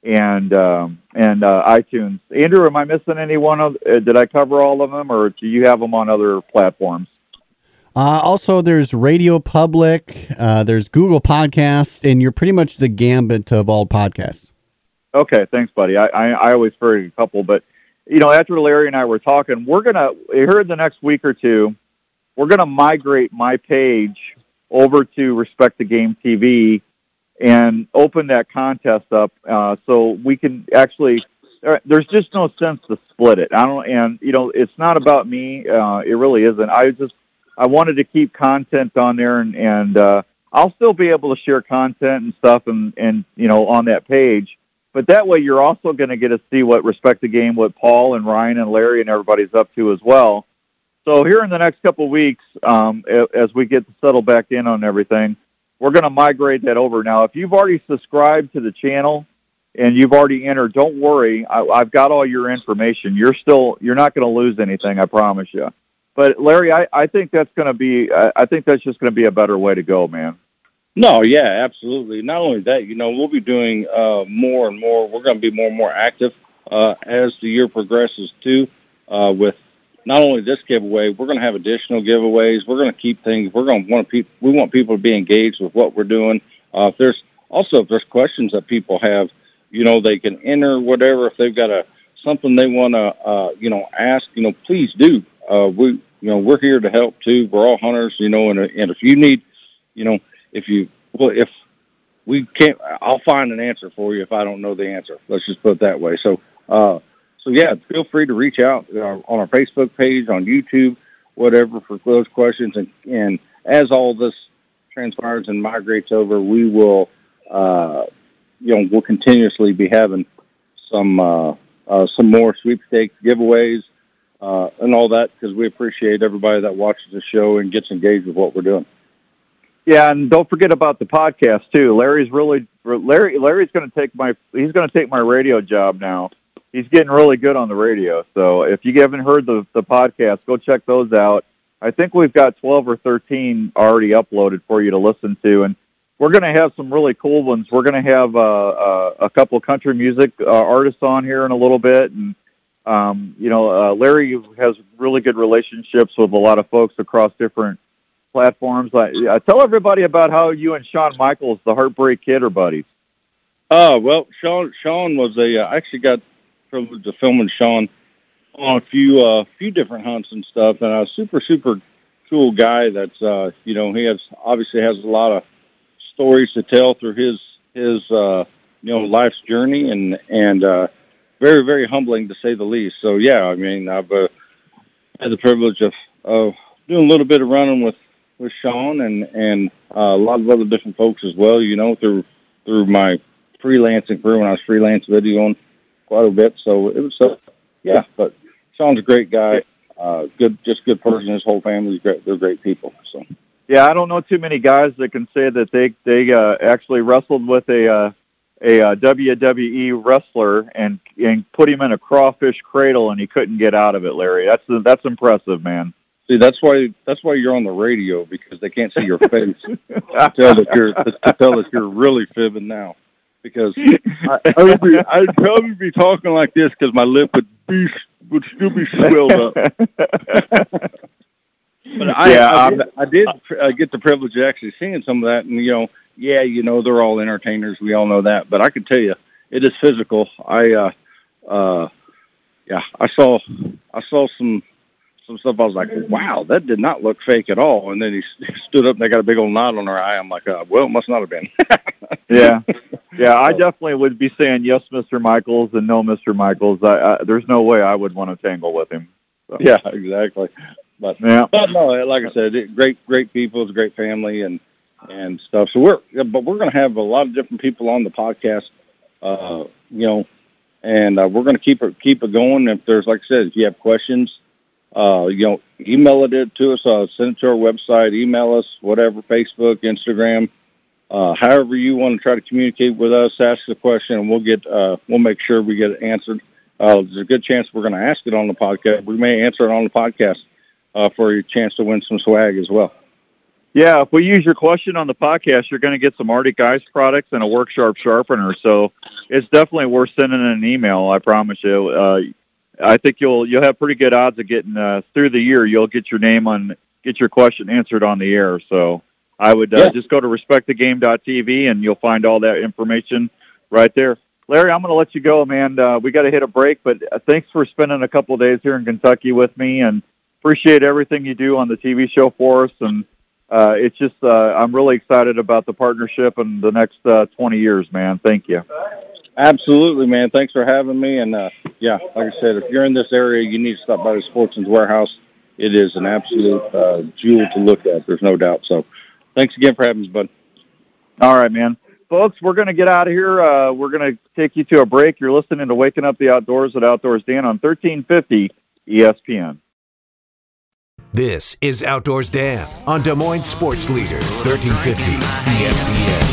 [SPEAKER 2] and um, and uh, iTunes. Andrew, am I missing any one of? Uh, did I cover all of them, or do you have them on other platforms?
[SPEAKER 3] Uh, also, there's Radio Public, uh, there's Google Podcasts, and you're pretty much the gambit of all podcasts.
[SPEAKER 2] Okay, thanks, buddy. I, I, I always heard a couple, but you know, after Larry and I were talking, we're gonna here in the next week or two, we're gonna migrate my page over to Respect the Game TV and open that contest up uh, so we can actually. uh, There's just no sense to split it. I don't, and you know, it's not about me. Uh, it really isn't. I just I wanted to keep content on there, and and uh, I'll still be able to share content and stuff, and and you know, on that page. But that way, you're also going to get to see what Respect the Game, what Paul and Ryan and Larry and everybody's up to as well. So here in the next couple of weeks, um, as we get to settle back in on everything, we're going to migrate that over. Now, if you've already subscribed to the channel and you've already entered, don't worry. I, I've got all your information. You're still, you're not going to lose anything. I promise you. But Larry, I, I think that's going to be, I, I think that's just going to be a better way to go, man.
[SPEAKER 6] No, yeah, absolutely. Not only that, you know, we'll be doing uh, more and more. We're going to be more and more active uh, as the year progresses too. Uh, with not only this giveaway, we're going to have additional giveaways. We're going to keep things. We're going to want people. We want people to be engaged with what we're doing. Uh, if there's also if there's questions that people have, you know, they can enter whatever. If they've got a something they want to, uh, you know, ask, you know, please do. Uh, we, you know, we're here to help too. We're all hunters, you know, and and if you need, you know, if you well, if we can't, I'll find an answer for you if I don't know the answer. Let's just put it that way. So, uh, so yeah, feel free to reach out uh, on our Facebook page, on YouTube, whatever, for those questions. And, and as all this transpires and migrates over, we will, uh, you know, we'll continuously be having some uh, uh, some more sweepstakes giveaways uh, and all that because we appreciate everybody that watches the show and gets engaged with what we're doing.
[SPEAKER 2] Yeah, and don't forget about the podcast too. Larry's really Larry. Larry's going to take my he's going to take my radio job now. He's getting really good on the radio. So if you haven't heard the the podcast, go check those out. I think we've got twelve or thirteen already uploaded for you to listen to, and we're going to have some really cool ones. We're going to have uh, uh, a couple country music uh, artists on here in a little bit, and um, you know, uh, Larry has really good relationships with a lot of folks across different platforms. I, I tell everybody about how you and Shawn Michaels, the Heartbreak Kid, are buddies.
[SPEAKER 6] Oh well, Shawn. Shawn was a. Uh, actually got privilege of filming Shawn on a few uh, few different hunts and stuff, and a super super cool guy. That's uh, you know he has obviously has a lot of stories to tell through his his uh, you know life's journey, and and uh, very very humbling to say the least. So yeah, I mean I've uh, had the privilege of of doing a little bit of running with with Shawn and and uh, a lot of other different folks as well. You know through through my freelancing career when I was freelance videoing quite a bit. So it was, uh, yeah. But Shawn's a great guy, uh, good, just good person. His whole family's great. They're great people. So
[SPEAKER 2] Yeah, I don't know too many guys that can say that they they uh, actually wrestled with a uh, a uh, WWE wrestler and and put him in a crawfish cradle and he couldn't get out of it. Larry, that's that's impressive, man.
[SPEAKER 6] see, that's why that's why you're on the radio because they can't see your face [LAUGHS] to tell that you're to tell that you're really fibbing now. Because [LAUGHS] I, I would be, I'd probably be talking like this because my lip would be would still be swelled up. [LAUGHS] But I,
[SPEAKER 2] Yeah,
[SPEAKER 6] I,
[SPEAKER 2] I'm-
[SPEAKER 6] did, I did uh, get the privilege of actually seeing some of that, and you know, yeah, you know, they're all entertainers. We all know that, but I can tell you, it is physical. I, uh, uh, yeah, I saw, I saw some, some stuff. I was like, wow, that did not look fake at all. And then he [LAUGHS] stood up and they got a big old knot on her eye. I'm like, uh, well, it must not have been. [LAUGHS]
[SPEAKER 2] yeah, yeah. I definitely would be saying yes, Mr. Michaels, and no, Mr. Michaels. I, I, there's no way I would want to tangle with him.
[SPEAKER 6] So. Yeah, exactly. But
[SPEAKER 2] yeah,
[SPEAKER 6] but no, like I said, it, great, great people. It's a great family and and stuff. So we're but we're going to have a lot of different people on the podcast. Uh, you know, and uh, we're going to keep it keep it going. If there's like I said, if you have questions, uh, you know, email it to us. Uh, send it to our website. Email us, whatever, Facebook, Instagram, uh, however you want to try to communicate with us. Ask the question, and we'll get uh, we'll make sure we get it answered. Uh, there's a good chance we're going to ask it on the podcast. We may answer it on the podcast uh, for a chance to win some swag as well.
[SPEAKER 2] Yeah, if we use your question on the podcast, you're going to get some Arctic Ice products and a Work Sharp sharpener. So it's definitely worth sending an email. I promise you. Uh, I think you'll you'll have pretty good odds of getting uh, through the year. You'll get your name on get your question answered on the air. So I would uh, yeah. just go to respectthegame.tv and you'll find all that information right there. Larry, I'm going to let you go, man. Uh, we got to hit a break, but uh, thanks for spending a couple of days here in Kentucky with me, and appreciate everything you do on the TV show for us. And uh, it's just uh, I'm really excited about the partnership and the next uh, 20 years, man. Thank you.
[SPEAKER 6] Absolutely, man. Thanks for having me. And uh, yeah, like I said, if you're in this area, you need to stop by the Sportsman's Warehouse. It is an absolute uh, jewel to look at. There's no doubt. So, thanks again for having us, bud.
[SPEAKER 2] All right, man. Folks, we're going to get out of here. Uh, we're going to take you to a break. You're listening to Waking Up the Outdoors at Outdoors Dan on 1350 ESPN.
[SPEAKER 5] This is Outdoors Dan on Des Moines Sports Leader, 1350 ESPN.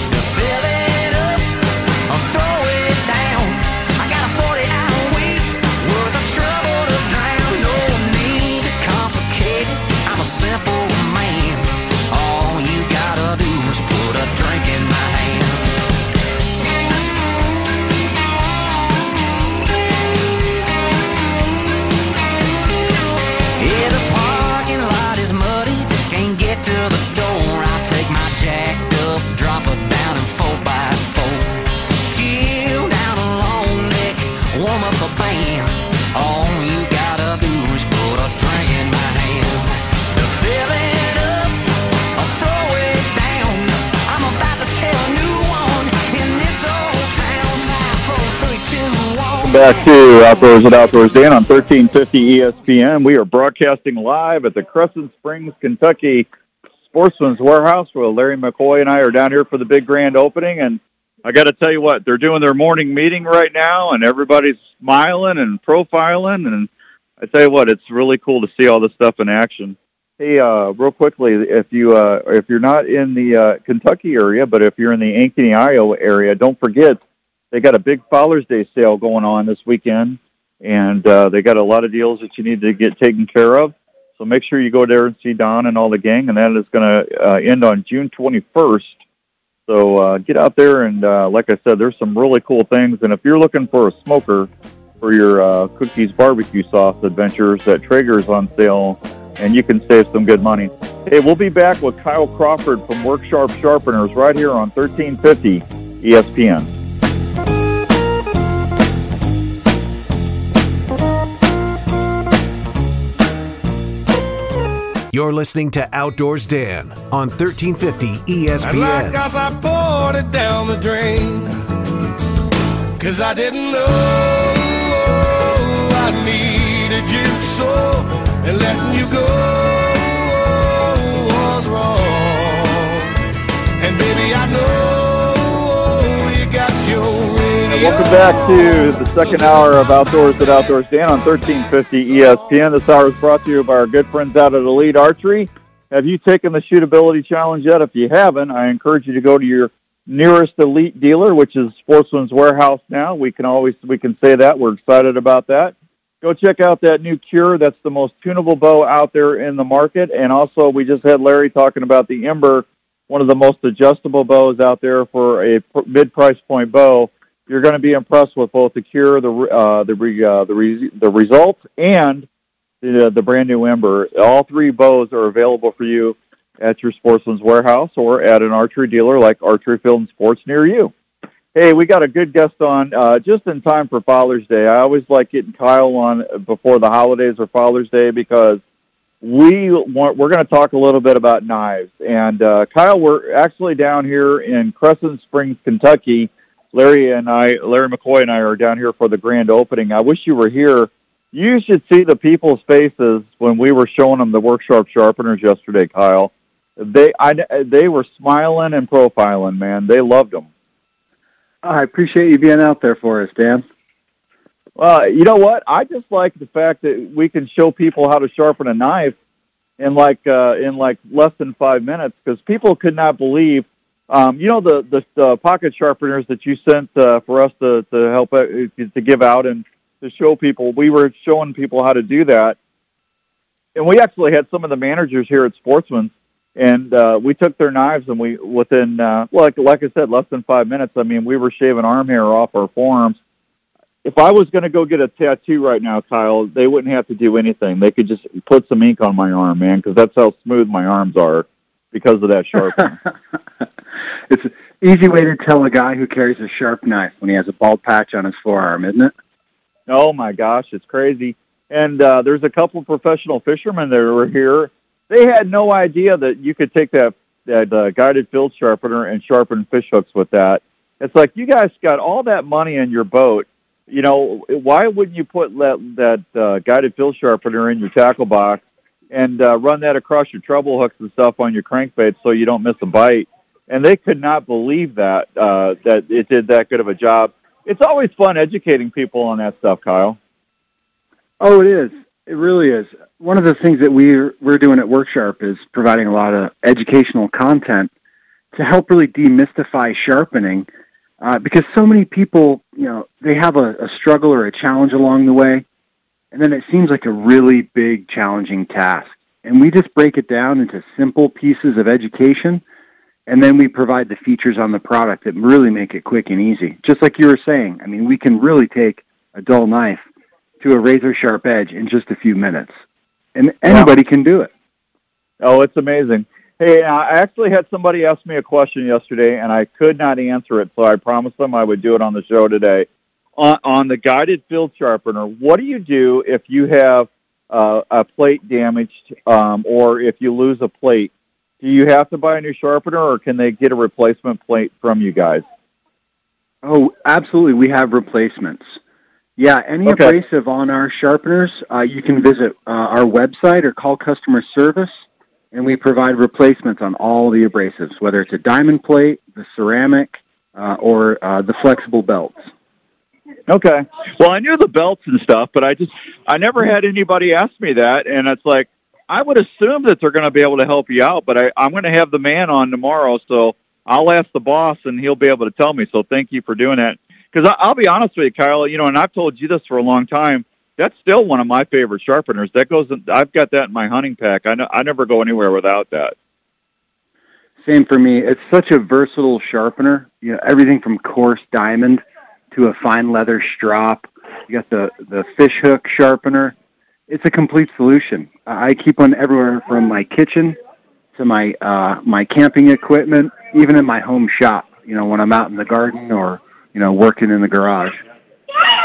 [SPEAKER 2] Back to Outdoors at Outdoors Dan on 1350 ESPN. We are broadcasting live at the Crescent Springs, Kentucky Sportsman's Warehouse where Larry McCoy and I are down here for the big grand opening. And I got to tell you what, they're doing their morning meeting right now and everybody's smiling and profiling. And I tell you what, it's really cool to see all this stuff in action. Hey, uh, real quickly, if you uh, if you're not in the uh, Kentucky area, but if you're in the Ankeny, Iowa area, don't forget they got a big Father's Day sale going on this weekend, and uh, they got a lot of deals that you need to get taken care of. So make sure you go there and see Don and all the gang, and that is going to uh, end on June 21st. So uh, get out there, and uh, like I said, there's some really cool things. And if you're looking for a smoker for your uh, cookies barbecue sauce adventures, that Traeger's on sale, and you can save some good money. Hey, we'll be back with Kyle Crawford from Work Sharp Sharpeners right here on 1350 ESPN.
[SPEAKER 5] You're listening to Outdoors Dan on 1350 ESPN.
[SPEAKER 7] And like us, I poured it down the drain. Cause I didn't know I needed you so. And letting you go was wrong. And baby, I know
[SPEAKER 2] Welcome back to the second hour of Outdoors at Outdoors Dan on 1350 ESPN. This hour is brought to you by our good friends out at Elite Archery. Have you taken the shootability challenge yet? If you haven't, I encourage you to go to your nearest Elite dealer, which is Sportsman's Warehouse now. We can always we can say that. We're excited about that. Go check out that new Kure. That's the most tunable bow out there in the market. And also, we just had Larry talking about the Ember, one of the most adjustable bows out there for a mid price point bow you're going to be impressed with both the Kure, the uh, the re, uh, the re, the results, and the the brand new Ember. All three bows are available for you at your Sportsman's Warehouse or at an archery dealer like Archery Field and Sports near you. Hey, we got a good guest on uh, just in time for Father's Day. I always like getting Kyle on before the holidays or Father's Day because we want, we're going to talk a little bit about knives. And uh, Kyle, we're actually down here in Crescent Springs, Kentucky. Larry and I, Larry McCoy and I, are down here for the grand opening. I wish you were here. You should see the people's faces when we were showing them the WorkSharp sharpeners yesterday, Kyle. They I, they were smiling and profiling, man. They loved them.
[SPEAKER 8] I appreciate you being out there for us, Dan.
[SPEAKER 2] Well, you know what? I just like the fact that we can show people how to sharpen a knife in like uh, in like less than five minutes because people could not believe. Um, you know the, the the pocket sharpeners that you sent uh, for us to to help uh, to give out and to show people. We were showing people how to do that, and we actually had some of the managers here at Sportsman's and uh, we took their knives and we within uh, like like I said, less than five minutes. I mean, we were shaving arm hair off our forearms. If I was going to go get a tattoo right now, Kyle, they wouldn't have to do anything. They could just put some ink on my arm, man, because that's how smooth my arms are because of that sharp. [LAUGHS]
[SPEAKER 8] it's an easy way to tell a guy who carries a sharp knife when he has a bald patch on his forearm, isn't it?
[SPEAKER 2] Oh my gosh, it's crazy. And uh, there's a couple of professional fishermen that were here they had no idea that you could take that that uh, guided field sharpener and sharpen fish hooks with that. It's like you guys got all that money in your boat. You know, why wouldn't you put that that uh, guided field sharpener in your tackle box and uh, run that across your treble hooks and stuff on your crankbait so you don't miss a bite? And they could not believe that uh, that it did that good of a job. It's always fun educating people on that stuff, Kyle.
[SPEAKER 8] Oh, it is. It really is. One of the things that we're we're doing at WorkSharp is providing a lot of educational content to help really demystify sharpening, uh, because so many people, you know, they have a, a struggle or a challenge along the way, and then it seems like a really big, challenging task. And we just break it down into simple pieces of education, and then we provide the features on the product that really make it quick and easy. Just like you were saying, I mean, we can really take a dull knife to a razor sharp edge in just a few minutes. And anybody yeah. can do it.
[SPEAKER 2] Oh, it's amazing. Hey, I actually had somebody ask me a question yesterday, and I could not answer it, so I promised them I would do it on the show today. On, on the guided field sharpener, what do you do if you have uh, a plate damaged um, or if you lose a plate? Do you have to buy a new sharpener, or can they get a replacement plate from you guys?
[SPEAKER 8] Oh, absolutely. We have replacements. Yeah, any okay. abrasive on our sharpeners, uh, you can visit uh, our website or call customer service, and we provide replacements on all the abrasives, whether it's a diamond plate, the ceramic, uh, or uh, the flexible belts.
[SPEAKER 2] Okay. Well, I knew the belts and stuff, but I just I never had anybody ask me that, and it's like I would assume that they're going to be able to help you out, but I, I'm going to have the man on tomorrow, so I'll ask the boss, and he'll be able to tell me. So thank you for doing that. Because I'll be honest with you, Kyle. You know, and I've told you this for a long time. That's still one of my favorite sharpeners. That goes. In, I've got that in my hunting pack. I know, I never go anywhere without that.
[SPEAKER 8] Same for me. It's such a versatile sharpener. You know, everything from coarse diamond to a fine leather strop. You got the the fish hook sharpener. It's a complete solution. I keep one everywhere from my kitchen to my uh, my camping equipment, even in my home shop. You know, when I'm out in the garden or you know, working in the garage.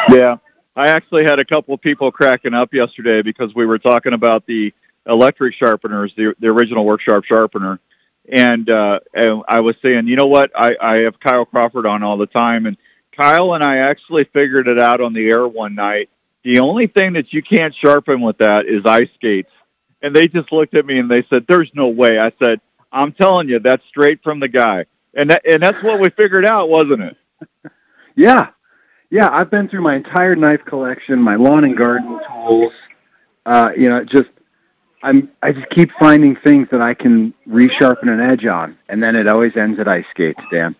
[SPEAKER 2] Yeah. I actually had a couple of people cracking up yesterday because we were talking about the electric sharpeners, the, the original WorkSharp sharpener. And, uh, and I was saying, you know what? I, I have Kyle Crawford on all the time. And Kyle and I actually figured it out on the air one night. The only thing that you can't sharpen with that is ice skates. And they just looked at me and they said, there's no way. I said, I'm telling you, that's straight from the guy. And that, and that's what we figured out, wasn't it? [LAUGHS]
[SPEAKER 8] Yeah, yeah. I've been through my entire knife collection, my lawn and garden tools. Uh, you know, just I'm I just keep finding things that I can resharpen an edge on, and then it always ends at ice skates, Dan.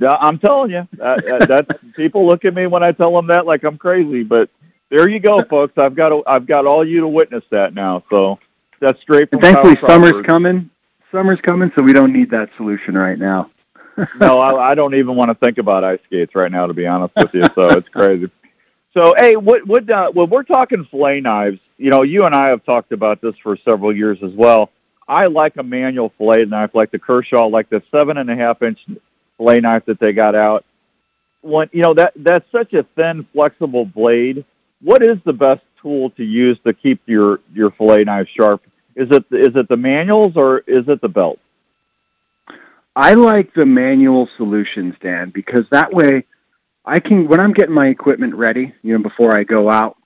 [SPEAKER 2] Yeah, I'm telling you, uh, uh, that's people look at me when I tell them that like I'm crazy, but there you go, folks. I've got a, I've got all you to witness that now. So that's straight from.
[SPEAKER 8] And thankfully, summer's coming. Summer's coming, so we don't need that solution right now [LAUGHS]
[SPEAKER 2] no, I, I don't even want to think about ice skates right now, to be honest with you. So it's crazy. So, hey, what, what, uh, when we're talking fillet knives, you know, you and I have talked about this for several years as well. I like a manual fillet knife, like the Kershaw, like the seven and a half inch fillet knife that they got out. When you know that that's such a thin, flexible blade. What is the best tool to use to keep your your fillet knife sharp? Is it is it the manuals or is it the belt?
[SPEAKER 8] I like the manual solutions, Dan, because that way I can when I'm getting my equipment ready, you know, before I go out,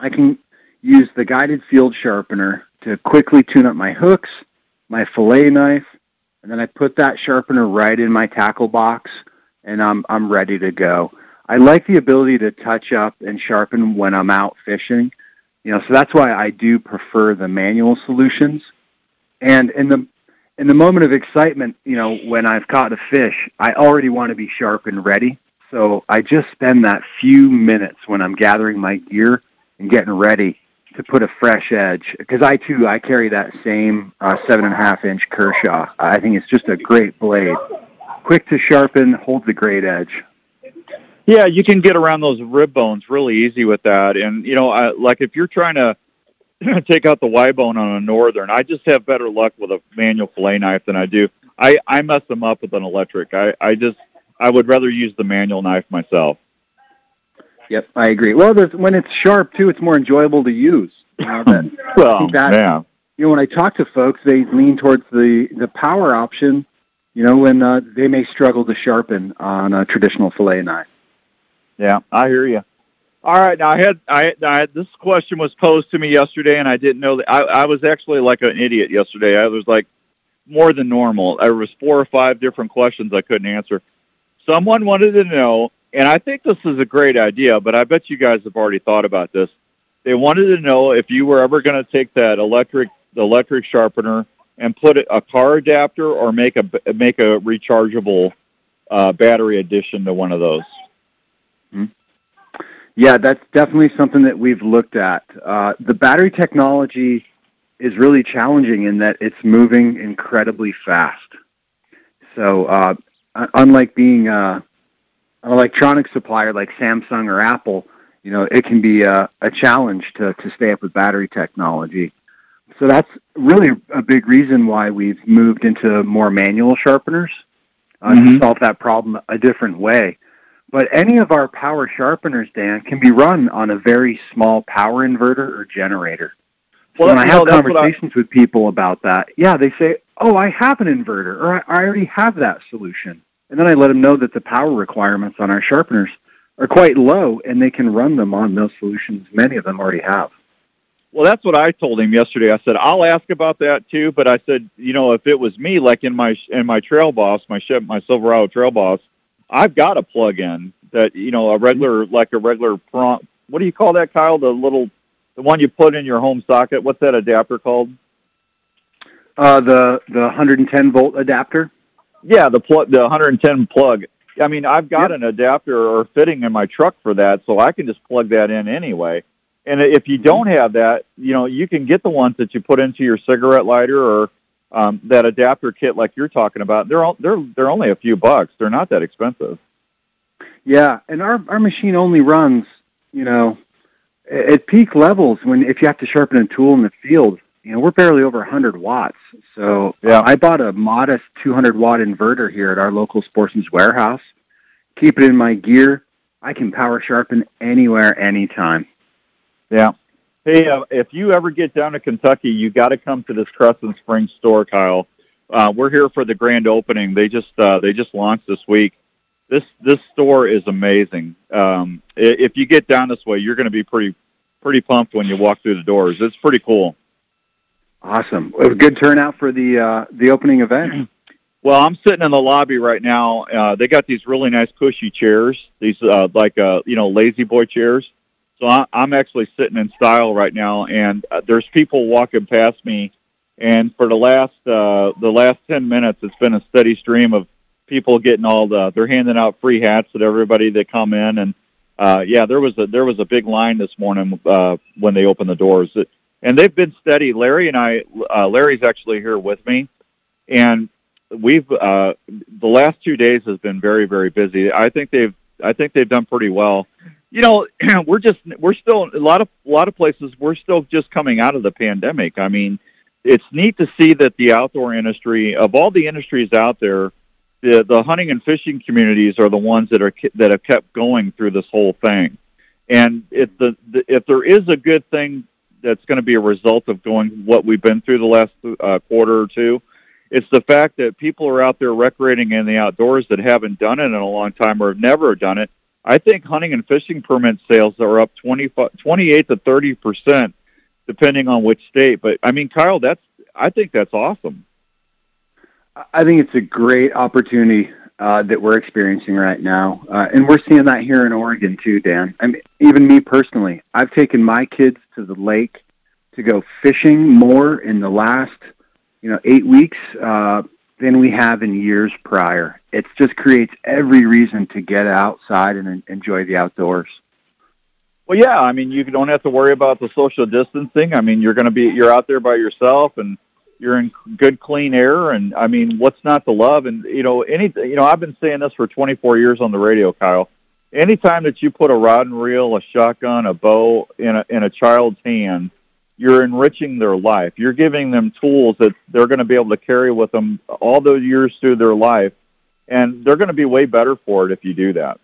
[SPEAKER 8] I can use the guided field sharpener to quickly tune up my hooks, my fillet knife, and then I put that sharpener right in my tackle box and I'm I'm ready to go. I like the ability to touch up and sharpen when I'm out fishing. You know, so that's why I do prefer the manual solutions. And in the in the moment of excitement, you know, when I've caught a fish, I already want to be sharp and ready. So I just spend that few minutes when I'm gathering my gear and getting ready to put a fresh edge. Because I too, I carry that same uh, seven and a half inch Kershaw. I think it's just a great blade, quick to sharpen, holds a great edge.
[SPEAKER 2] Yeah, you can get around those rib bones really easy with that. And you know, I, like if you're trying to [CLEARS THROAT] take out the Y bone on a northern, I just have better luck with a manual fillet knife than I do. I I mess them up with an electric. I I just I would rather use the manual knife myself.
[SPEAKER 8] Yep, I agree. Well, there's, when it's sharp too, it's more enjoyable to use. You know, that, [LAUGHS]
[SPEAKER 2] Well,
[SPEAKER 8] that-
[SPEAKER 2] yeah.
[SPEAKER 8] you know, when I talk to folks, they lean towards the the power option. You know, when uh, they may struggle to sharpen on a traditional fillet knife.
[SPEAKER 2] Yeah, I hear you. All right, now I had I, I had, this question was posed to me yesterday, and I didn't know that I, I was actually like an idiot yesterday. I was like more than normal. There was four or five different questions I couldn't answer. Someone wanted to know, and I think this is a great idea, but I bet you guys have already thought about this. They wanted to know if you were ever going to take that electric the electric sharpener and put a car adapter or make a make a rechargeable uh, battery addition to one of those.
[SPEAKER 8] Yeah, that's definitely something that we've looked at. Uh, the battery technology is really challenging in that it's moving incredibly fast. So, uh, unlike being uh, an electronic supplier like Samsung or Apple, you know, it can be a, a challenge to, to stay up with battery technology. So that's really a big reason why we've moved into more manual sharpeners uh,
[SPEAKER 2] Mhm.
[SPEAKER 8] to solve that problem a different way. But any of our power sharpeners, Dan, can be run on a very small power inverter or generator. So
[SPEAKER 2] Well,
[SPEAKER 8] when I have
[SPEAKER 2] that's I-
[SPEAKER 8] conversations with people about that, yeah, they say, "Oh, I have an inverter, or I, I already have that solution." And then I let them know that the power requirements on our sharpeners are quite low, and they can run them on those solutions. Many of them already have.
[SPEAKER 2] Well, that's what I told him yesterday. I said I'll ask about that too, but I said, you know, if it was me, like in my in my Trail Boss, my Chev- my Silverado Trail Boss, I've got a plug-in that you know a regular like a regular prompt. What do you call that, Kyle? The little the one you put in your home socket. What's that adapter called?
[SPEAKER 8] Uh, the the 110 volt adapter.
[SPEAKER 2] Yeah, the plug, the 110 plug. I mean, I've got an adapter or fitting in my truck for that, so I can just plug that in anyway. And if you don't have that, you know, you can get the ones that you put into your cigarette lighter or um, that adapter kit like you're talking about. They're all, they're they're only a few bucks. They're not that expensive.
[SPEAKER 8] Yeah, and our our machine only runs, you know, at peak levels when if you have to sharpen a tool in the field, you know, we're barely over 100 watts. So
[SPEAKER 2] Yeah.
[SPEAKER 8] I bought a modest 200 watt inverter here at our local Sportsman's Warehouse. Keep it in my gear. I can power sharpen anywhere, anytime.
[SPEAKER 2] Yeah. Hey, uh, if you ever get down to Kentucky, you got to come to this Crescent Springs store, Kyle. Uh, we're here for the grand opening. They just uh, they just launched this week. This this store is amazing. Um, if you get down this way, you're going to be pretty pretty pumped when you walk through the doors. It's pretty cool.
[SPEAKER 8] Awesome. It a good turnout for the uh, the opening event. [CLEARS THROAT]
[SPEAKER 2] Well, I'm sitting in the lobby right now. Uh, they got these really nice cushy chairs, these uh, like uh, you know lazy boy chairs. So I, I'm actually sitting in style right now, and uh, there's people walking past me. And for the last uh, the last ten minutes, it's been a steady stream of people getting all the. They're handing out free hats to everybody that come in, and uh, yeah, there was a there was a big line this morning uh, when they opened the doors, and they've been steady. Larry and I, uh, Larry's actually here with me, and we've uh, the last two days has been very very busy. I think they've I think they've done pretty well. You know, [CLEARS THROAT] we're just we're still a lot of a lot of places we're still just coming out of the pandemic. I mean, it's neat to see that the outdoor industry of all the industries out there, the the hunting and fishing communities are the ones that are that have kept going through this whole thing. And if the, the if there is a good thing that's going to be a result of going what we've been through the last uh, quarter or two, it's the fact that people are out there recreating in the outdoors that haven't done it in a long time or have never done it. I think hunting and fishing permit sales are up 20, 28 to 30 percent, depending on which state. But I mean, Kyle, that's I think that's awesome.
[SPEAKER 8] I think it's a great opportunity uh, that we're experiencing right now, uh, and we're seeing that here in Oregon too, Dan. I mean, even me personally, I've taken my kids to the lake to go fishing more in the last, you know, eight weeks uh, than we have in years prior. It just creates every reason to get outside and enjoy the outdoors.
[SPEAKER 2] Well, yeah, I mean, you don't have to worry about the social distancing. I mean, you're going to be you're out there by yourself and you're in good clean air and I mean, what's not to love and you know, any you know, I've been saying this for 24 years on the radio, Kyle. Anytime that you put a rod and reel, a shotgun, a bow in a in a child's hand, you're enriching their life. You're giving them tools that they're going to be able to carry with them all those years through their life and they're going to be way better for it if you do that.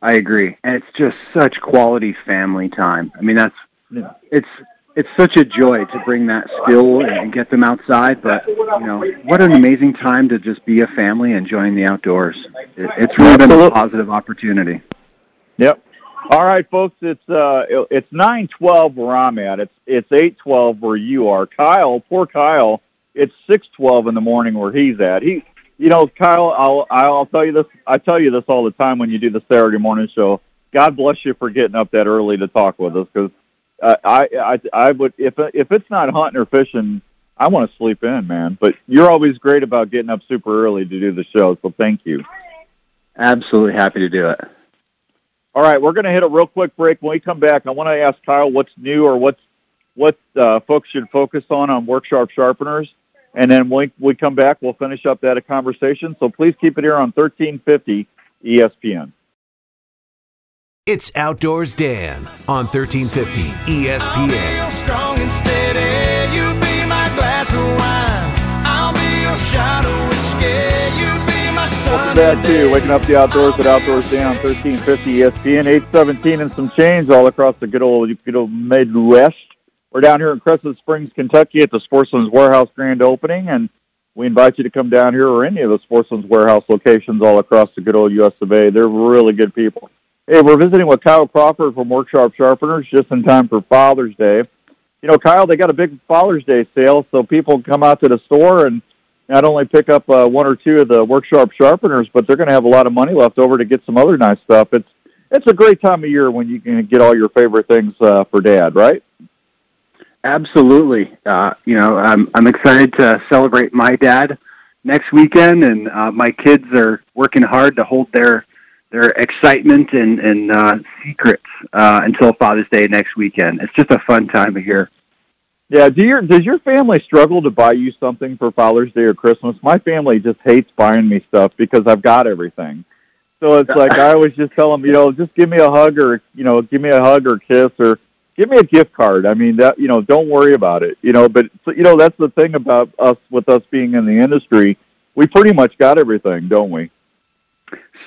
[SPEAKER 8] I agree. And it's just such quality family time. I mean, that's yeah. it's it's such a joy to bring that skill and get them outside. But you know, what an amazing time to just be a family enjoying the outdoors. It, it's really been a positive opportunity.
[SPEAKER 2] Yep. All right, folks. It's uh, it's nine twelve where I'm at. It's it's eight twelve where you are. Kyle, poor Kyle. It's six twelve in the morning where he's at. He you know, Kyle, I'll I'll tell you this. I tell you this all the time when you do the Saturday morning show. God bless you for getting up that early to talk with us because uh, I I I would if if it's not hunting or fishing, I want to sleep in, man. But you're always great about getting up super early to do the show, so thank you.
[SPEAKER 8] Absolutely happy to do it.
[SPEAKER 2] All right, we're going to hit a real quick break. When we come back, I want to ask Kyle what's new or what's what uh, folks should focus on on Work Sharp Sharpeners. And then when we come back, we'll finish up that conversation. So please keep it here on 1350 ESPN.
[SPEAKER 5] It's Outdoors Dan on 1350 ESPN. strong and steady. You be my glass of wine. I'll be your shot
[SPEAKER 2] whiskey. You be my Welcome back to Waking Up the Outdoors at Outdoors Dan on 1350 ESPN. 817 and some change all across the good old, good old Midwest. We're down here in Crescent Springs, Kentucky at the Sportsman's Warehouse grand opening, and we invite you to come down here or any of the Sportsman's Warehouse locations all across the good old US of A. They're really good people. Hey, we're visiting with Kyle Crawford from Work Sharp Sharpeners just in time for Father's Day. You know, Kyle, they got a big Father's Day sale, so people come out to the store and not only pick up uh, one or two of the Work Sharp Sharpeners, but they're going to have a lot of money left over to get some other nice stuff. It's it's a great time of year when you can get all your favorite things uh, for Dad, right?
[SPEAKER 8] Absolutely. Uh, you know, I'm I'm excited to celebrate my dad next weekend, and uh, my kids are working hard to hold their their excitement and and uh, secrets uh, until Father's Day next weekend. It's just a fun time of year.
[SPEAKER 2] Yeah. Do your does your family struggle to buy you something for Father's Day or Christmas? My family just hates buying me stuff because I've got everything. So it's [LAUGHS] like I always just tell them, you know, just give me a hug or you know, give me a hug or kiss or give me a gift card. I mean, that you know, don't worry about it. You know, but you know, that's the thing about us with us being in the industry. We pretty much got everything, don't we?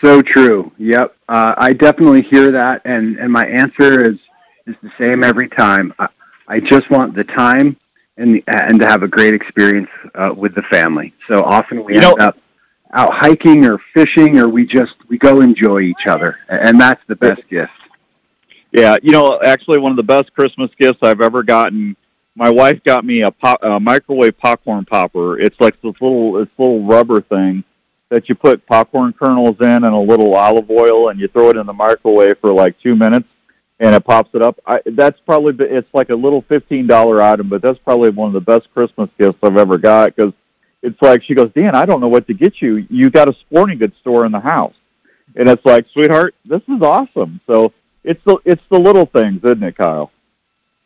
[SPEAKER 8] So true. Yep. Uh, I definitely hear that, and and my answer is is the same every time. I, I just want the time and the, and to have a great experience uh, with the family. So often we you end know, up out hiking or fishing, or we just we go enjoy each other, and that's the best gift.
[SPEAKER 2] Yeah, you know, actually, one of the best Christmas gifts I've ever gotten. My wife got me a, pop, a microwave popcorn popper. It's like this little, this little rubber thing that you put popcorn kernels in and a little olive oil, and you throw it in the microwave for like two minutes, and it pops it up. I, that's probably it's like a little fifteen dollar item, but that's probably one of the best Christmas gifts I've ever got because it's like she goes, Dan, I don't know what to get you. You got a sporting goods store in the house, and it's like, sweetheart, this is awesome. So it's the it's the little things, isn't it, Kyle?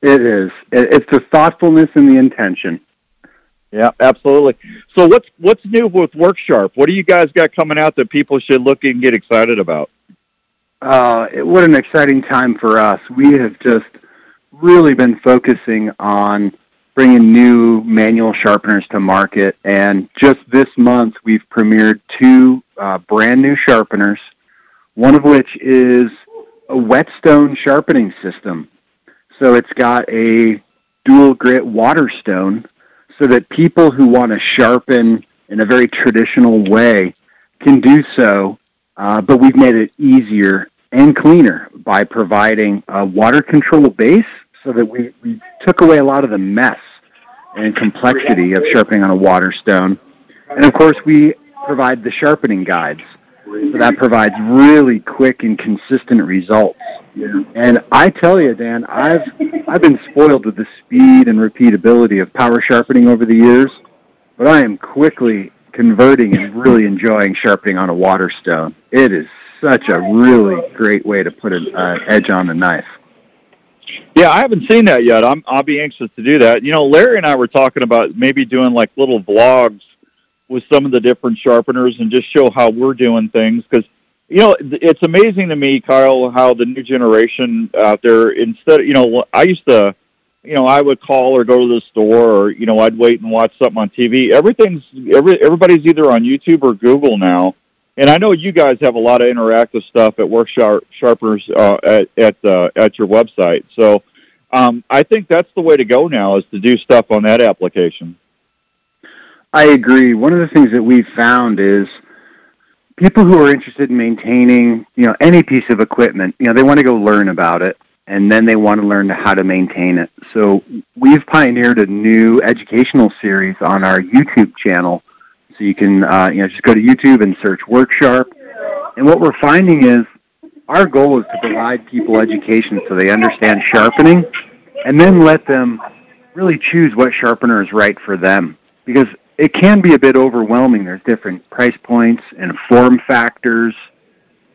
[SPEAKER 8] It is. It's the thoughtfulness and the intention.
[SPEAKER 2] Yeah, absolutely. So what's what's new with WorkSharp? What do you guys got coming out that people should look and get excited about?
[SPEAKER 8] Uh, what an exciting time for us. We have just really been focusing on bringing new manual sharpeners to market, and just this month we've premiered two uh, brand new sharpeners. One of which is a whetstone sharpening system. So it's got a dual grit water stone so that people who want to sharpen in a very traditional way can do so, uh, but we've made it easier and cleaner by providing a water control base so that we, we took away a lot of the mess and complexity of sharpening on a water stone. And of course, we provide the sharpening guides. So that provides really quick and consistent results. And I tell you, Dan, I've I've been spoiled with the speed and repeatability of power sharpening over the years, but I am quickly converting and really enjoying sharpening on a water stone. It is such a really great way to put an uh, edge on a knife.
[SPEAKER 2] Yeah, I haven't seen that yet. I'm I'll be anxious to do that. You know, Larry and I were talking about maybe doing like little vlogs with some of the different sharpeners and just show how we're doing things because you know it's amazing to me, Kyle, how the new generation out there instead, you know, I used to you know, I would call or go to the store or, you know, I'd wait and watch something on TV. Everything's every everybody's either on YouTube or Google now. And I know you guys have a lot of interactive stuff at Work Sharpers uh, at at uh, at your website. So um, I think that's the way to go now is to do stuff on that application.
[SPEAKER 8] I agree. One of the things that we've found is people who are interested in maintaining, you know, any piece of equipment, you know, they want to go learn about it and then they want to learn how to maintain it. So we've pioneered a new educational series on our YouTube channel so you can, uh, you know, just go to YouTube and search WorkSharp. And what we're finding is our goal is to provide people education so they understand sharpening and then let them really choose what sharpener is right for them. Because it can be a bit overwhelming. There's different price points and form factors,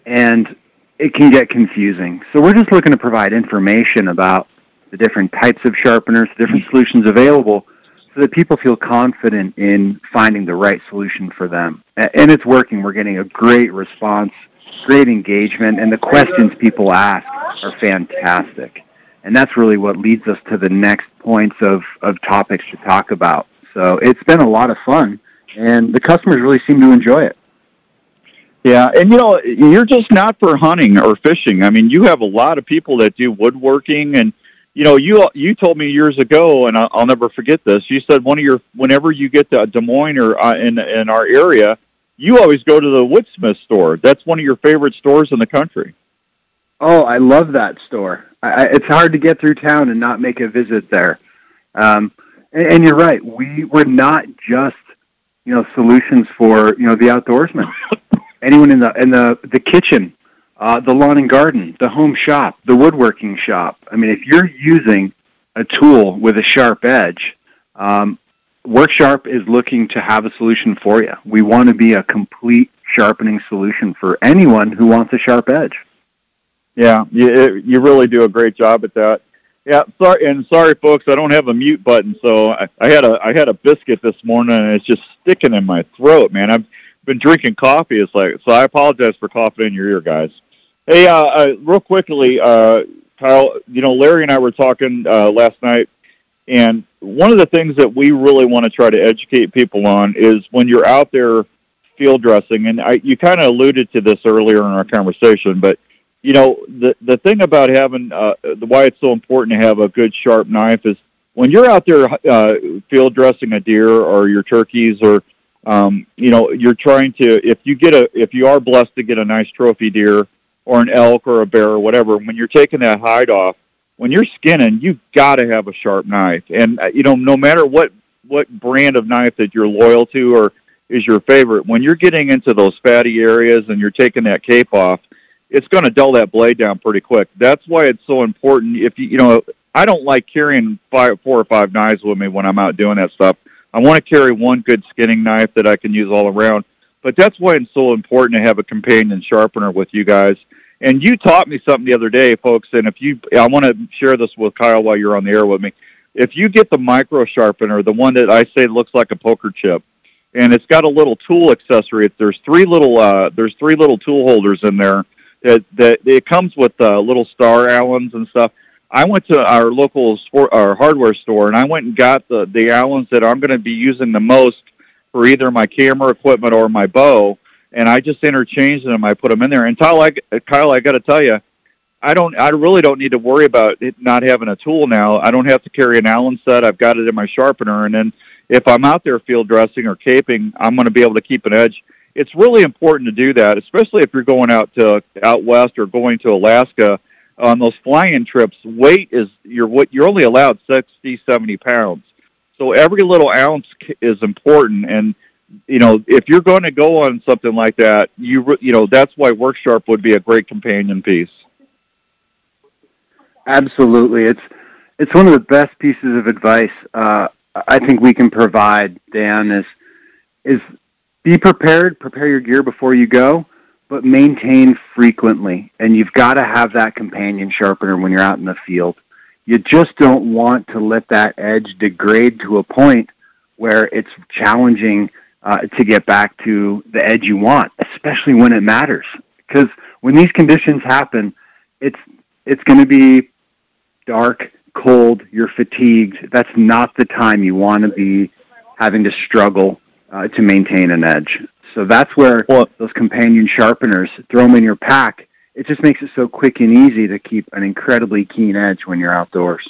[SPEAKER 8] and it can get confusing. So we're just looking to provide information about the different types of sharpeners, the different solutions available, so that people feel confident in finding the right solution for them. And it's working. We're getting a great response, great engagement, and the questions people ask are fantastic. And that's really what leads us to the next points of, of topics to talk about. So it's been a lot of fun, and the customers really seem to enjoy it.
[SPEAKER 2] Yeah, and you know, you're just not for hunting or fishing. I mean, you have a lot of people that do woodworking and you know, you you told me years ago, and I'll, I'll never forget this. You said one of your whenever you get to Des Moines or uh, in in our area, you always go to the Woodsmith store. That's one of your favorite stores in the country.
[SPEAKER 8] Oh, I love that store. I, it's hard to get through town and not make a visit there. Um, and, and you're right. We we're not just you know solutions for you know the outdoorsman. [LAUGHS] Anyone in the in the the kitchen uh, the lawn and garden, the home shop, the woodworking shop. I mean, if you're using a tool with a sharp edge, um, WorkSharp is looking to have a solution for you. We want to be a complete sharpening solution for anyone who wants a sharp edge.
[SPEAKER 2] Yeah, you, you really do a great job at that. Yeah, sorry, and sorry, folks, I don't have a mute button, so I, I had a I had a biscuit this morning, and it's just sticking in my throat, man. I've been drinking coffee. It's like so. I apologize for coughing in your ear, guys. Hey, uh, uh, real quickly, uh, Kyle, you know, Larry and I were talking uh, last night, and one of the things that we really want to try to educate people on is when you're out there field dressing, and I, you kind of alluded to this earlier in our conversation, but you know, the the thing about having uh, the why it's so important to have a good sharp knife is when you're out there uh, field dressing a deer or your turkeys or um, you know you're trying to if you get a if you are blessed to get a nice trophy deer or an elk or a bear or whatever, when you're taking that hide off, when you're skinning, you've got to have a sharp knife. And uh, you know, no matter what what brand of knife that you're loyal to or is your favorite, when you're getting into those fatty areas and you're taking that cape off, it's going to dull that blade down pretty quick. That's why it's so important. If you you know, I don't like carrying five, four or five knives with me when I'm out doing that stuff. I want to carry one good skinning knife that I can use all around. But that's why it's so important to have a companion sharpener with you guys and you taught me something the other day, folks. And if you, I want to share this with Kyle while you're on the air with me. If you get the micro sharpener, the one that I say looks like a poker chip, and it's got a little tool accessory. There's three little, uh, there's three little tool holders in there. That that it comes with uh, little star Allens and stuff. I went to our local sport, our hardware store, and I went and got the the Allens that I'm going to be using the most for either my camera equipment or my bow and I just interchanged them. I put them in there. And Kyle, I, Kyle, I got to tell you, I don't. I really don't need to worry about it not having a tool now. I don't have to carry an Allen set. I've got it in my sharpener, and then if I'm out there field dressing or caping, I'm going to be able to keep an edge. It's really important to do that, especially if you're going out to out west or going to Alaska on those flying trips. Weight is you're what you're only allowed 60, 70 pounds. So every little ounce is important, and you know if you're going to go on something like that, you you know that's why Work Sharp would be a great companion piece.
[SPEAKER 8] Absolutely, it's it's one of the best pieces of advice uh, I think we can provide. Dan is is be prepared, prepare your gear before you go, but maintain frequently. And you've got to have that companion sharpener when you're out in the field. You just don't want to let that edge degrade to a point where it's challenging uh, to get back to the edge you want, especially when it matters. Because when these conditions happen, it's it's going to be dark, cold, you're fatigued. That's not the time you want to be having to struggle uh, to maintain an edge. So that's where
[SPEAKER 2] Well-
[SPEAKER 8] those companion sharpeners, throw them in your pack. It just makes it so quick and easy to keep an incredibly keen edge when you're outdoors.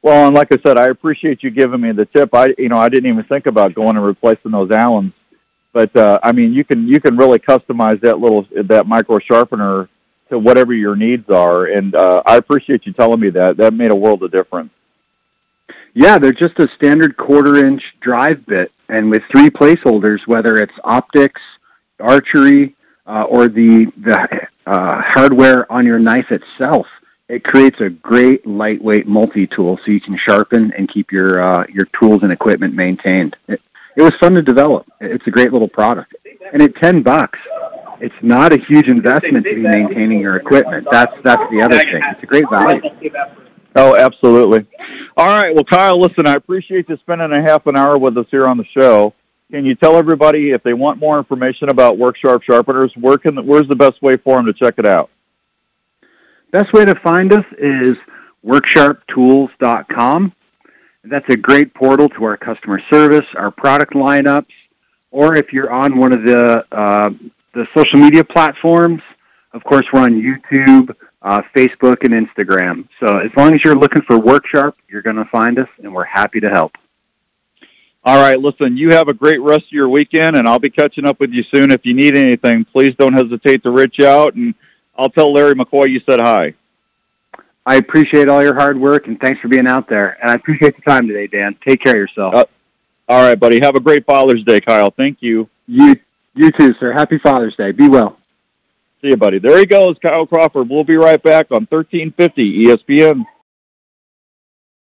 [SPEAKER 2] Well, and like I said, I appreciate you giving me the tip. I, you know, I didn't even think about going and replacing those Allens, but uh, I mean, you can you can really customize that little that micro sharpener to whatever your needs are, and uh, I appreciate you telling me that. That made a world of difference.
[SPEAKER 8] Yeah, they're just a standard quarter inch drive bit, and with three placeholders, whether it's optics, archery, uh, or the the uh, hardware on your knife itself, it creates a great lightweight multi tool, so you can sharpen and keep your uh, your tools and equipment maintained. It, it was fun to develop. It's a great little product, and at ten bucks, it's not a huge investment to be maintaining your equipment. That's that's the other thing. It's a great value.
[SPEAKER 2] Oh, absolutely. All right. Well, Kyle, listen, I appreciate you spending a half an hour with us here on the show. Can you tell everybody if they want more information about Work Sharp Sharpeners, where can where's the best way for them to check it out?
[SPEAKER 8] Best way to find us is worksharptools.com. That's a great portal to our customer service, our product lineups, or if you're on one of the uh, the social media platforms, of course, we're on YouTube, uh, Facebook, and Instagram. So as long as you're looking for WorkSharp, you're going to find us, and we're happy to help.
[SPEAKER 2] All right, listen, you have a great rest of your weekend, and I'll be catching up with you soon. If you need anything, please don't hesitate to reach out, and I'll tell Larry McCoy you said hi.
[SPEAKER 8] I appreciate all your hard work, and thanks for being out there. And I appreciate the time today, Dan. Take care of yourself.
[SPEAKER 2] Uh, All right, buddy. Have a great Father's Day, Kyle. Thank you.
[SPEAKER 8] you, you too, sir. Happy Father's Day. Be well.
[SPEAKER 2] See you, buddy. There he goes, Kyle Crawford. We'll be right back on 1350 ESPN.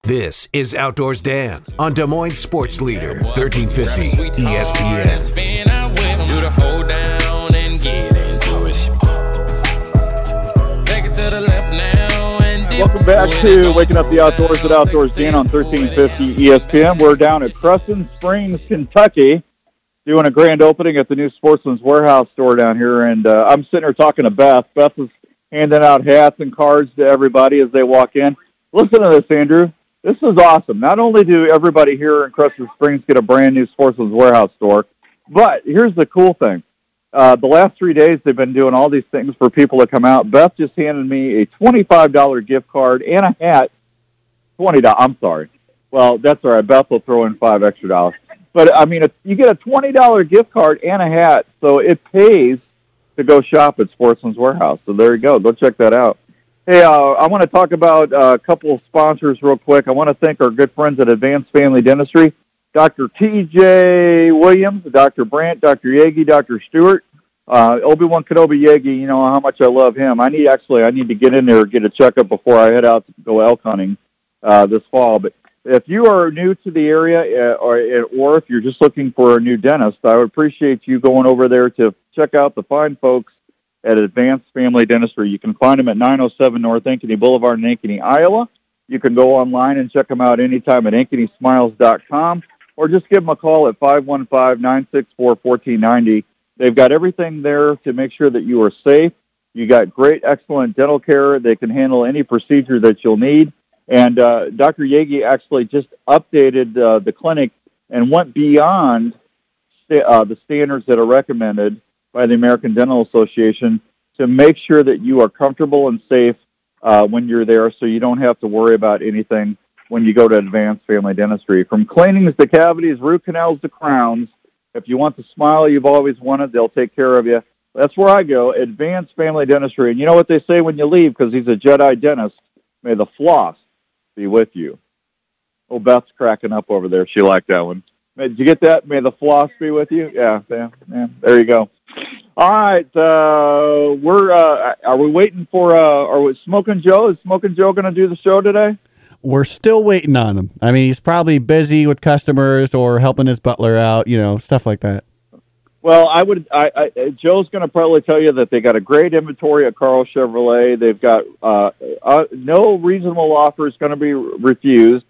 [SPEAKER 5] This is Outdoors Dan on Des Moines Sports Leader, 1350 ESPN.
[SPEAKER 9] Do the hold down and get into it. Take it to the left now and dip.
[SPEAKER 2] Welcome back to Waking Up the Outdoors at Outdoors Dan on 1350 ESPN. We're down at Crescent Springs, Kentucky, doing a grand opening at the new Sportsman's Warehouse store down here. And uh, I'm sitting here talking to Beth. Beth is handing out hats and cards to everybody as they walk in. Listen to this, Andrew. This is awesome. Not only do everybody here in Crescent Springs get a brand new Sportsman's Warehouse store, but here's the cool thing. Uh, the last three days, they've been doing all these things for people to come out. Beth just handed me a twenty-five dollar gift card and a hat. Twenty dollars. I'm sorry. Well, that's all right. Beth will throw in five extra dollars. But I mean, you get a twenty dollar gift card and a hat, so it pays to go shop at Sportsman's Warehouse. So there you go. Go check that out. Hey, uh, I want to talk about uh, a couple of sponsors real quick. I want to thank our good friends at Advanced Family Dentistry, Dr. T.J. Williams, Dr. Brandt, Dr. Yagi, Dr. Stewart, uh, Obi-Wan Kenobi Yagi. You know how much I love him. I need actually, I need to get in there get a checkup before I head out to go elk hunting uh, this fall. But if you are new to the area, uh, or or if you're just looking for a new dentist, I would appreciate you going over there to check out the fine folks at Advanced Family Dentistry. You can find them at 907 North Ankeny Boulevard in Ankeny, Iowa. You can go online and check them out anytime at ankenysmiles.com or just give them a call at 515-964-1490. They've got everything there to make sure that you are safe. You got great, excellent dental care. They can handle any procedure that you'll need. And uh, Dr. Yagi actually just updated uh, the clinic and went beyond sta- uh, the standards that are recommended by the American Dental Association to make sure that you are comfortable and safe uh, when you're there, so you don't have to worry about anything when you go to Advanced Family Dentistry. From cleanings to cavities, root canals to crowns. If you want the smile you've always wanted, they'll take care of you. That's where I go, Advanced Family Dentistry. And you know what they say when you leave, because he's a Jedi dentist? May the floss be with you. Oh, Beth's cracking up over there. She liked that one. Did you get that? May the floss be with you. Yeah, yeah, yeah. There you go. All right, uh, we're. Uh, are we waiting for? Uh, are we Smoking Joe? Is Smoking Joe going to do the show today?
[SPEAKER 3] We're still waiting on him. I mean, he's probably busy with customers or helping his butler out, you know, stuff like that.
[SPEAKER 2] Well, I would. I, I Joe's going to probably tell you that they got a great inventory at Karl Chevrolet. They've got uh, uh, no reasonable offer is going to be refused.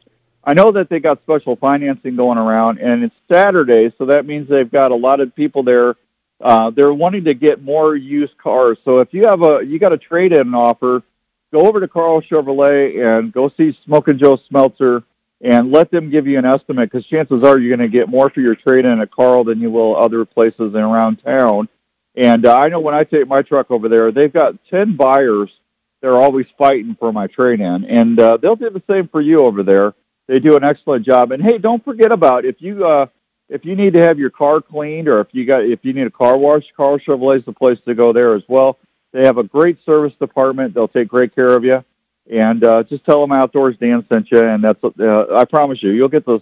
[SPEAKER 2] I know that they got special financing going around, and it's Saturday, so that means they've got a lot of people there. Uh, they're wanting to get more used cars. So if you have a you got a trade in offer, go over to Karl Chevrolet and go see Smoking Joe Smeltzer and let them give you an estimate because chances are you're going to get more for your trade in at Karl than you will other places around town. And uh, I know when I take my truck over there, they've got 10 buyers. They're always fighting for my trade in, and uh, they'll do the same for you over there. They do an excellent job. And hey, don't forget about if you uh, if you need to have your car cleaned or if you got if you need a car wash, Karl Chevrolet's the place to go there as well. They have a great service department. They'll take great care of you. And uh, just tell them Outdoors Dan sent you, and that's uh, I promise you, you'll get the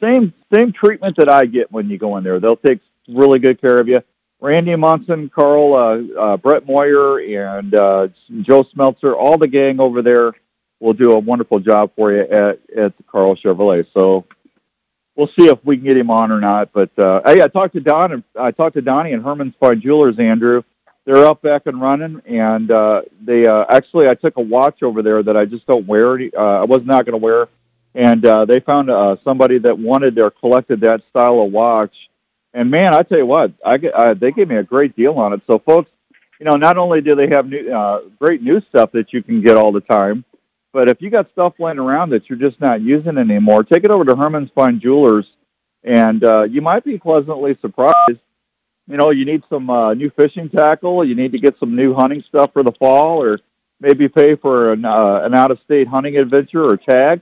[SPEAKER 2] same same treatment that I get when you go in there. They'll take really good care of you. Randy Munson, Carl, uh, uh, Brett Moyer, and uh, Joe Smeltzer, all the gang over there will do a wonderful job for you at at Karl Chevrolet. So we'll see if we can get him on or not. But uh, hey, I talked to Don and I talked to Donnie and Herman's Fine Jewelers, Andrew they're up back and running and uh they uh actually I took a watch over there that I just don't wear uh I was not going to wear and uh they found uh somebody that wanted or collected that style of watch and man I tell you what I uh, they gave me a great deal on it. So folks you know not only do they have new uh great new stuff that you can get all the time but if you got stuff laying around that you're just not using anymore take it over to Herman's Fine Jewelers and uh you might be pleasantly surprised you know, you need some uh, new fishing tackle, you need to get some new hunting stuff for the fall, or maybe pay for an, uh, an out-of-state hunting adventure or tag,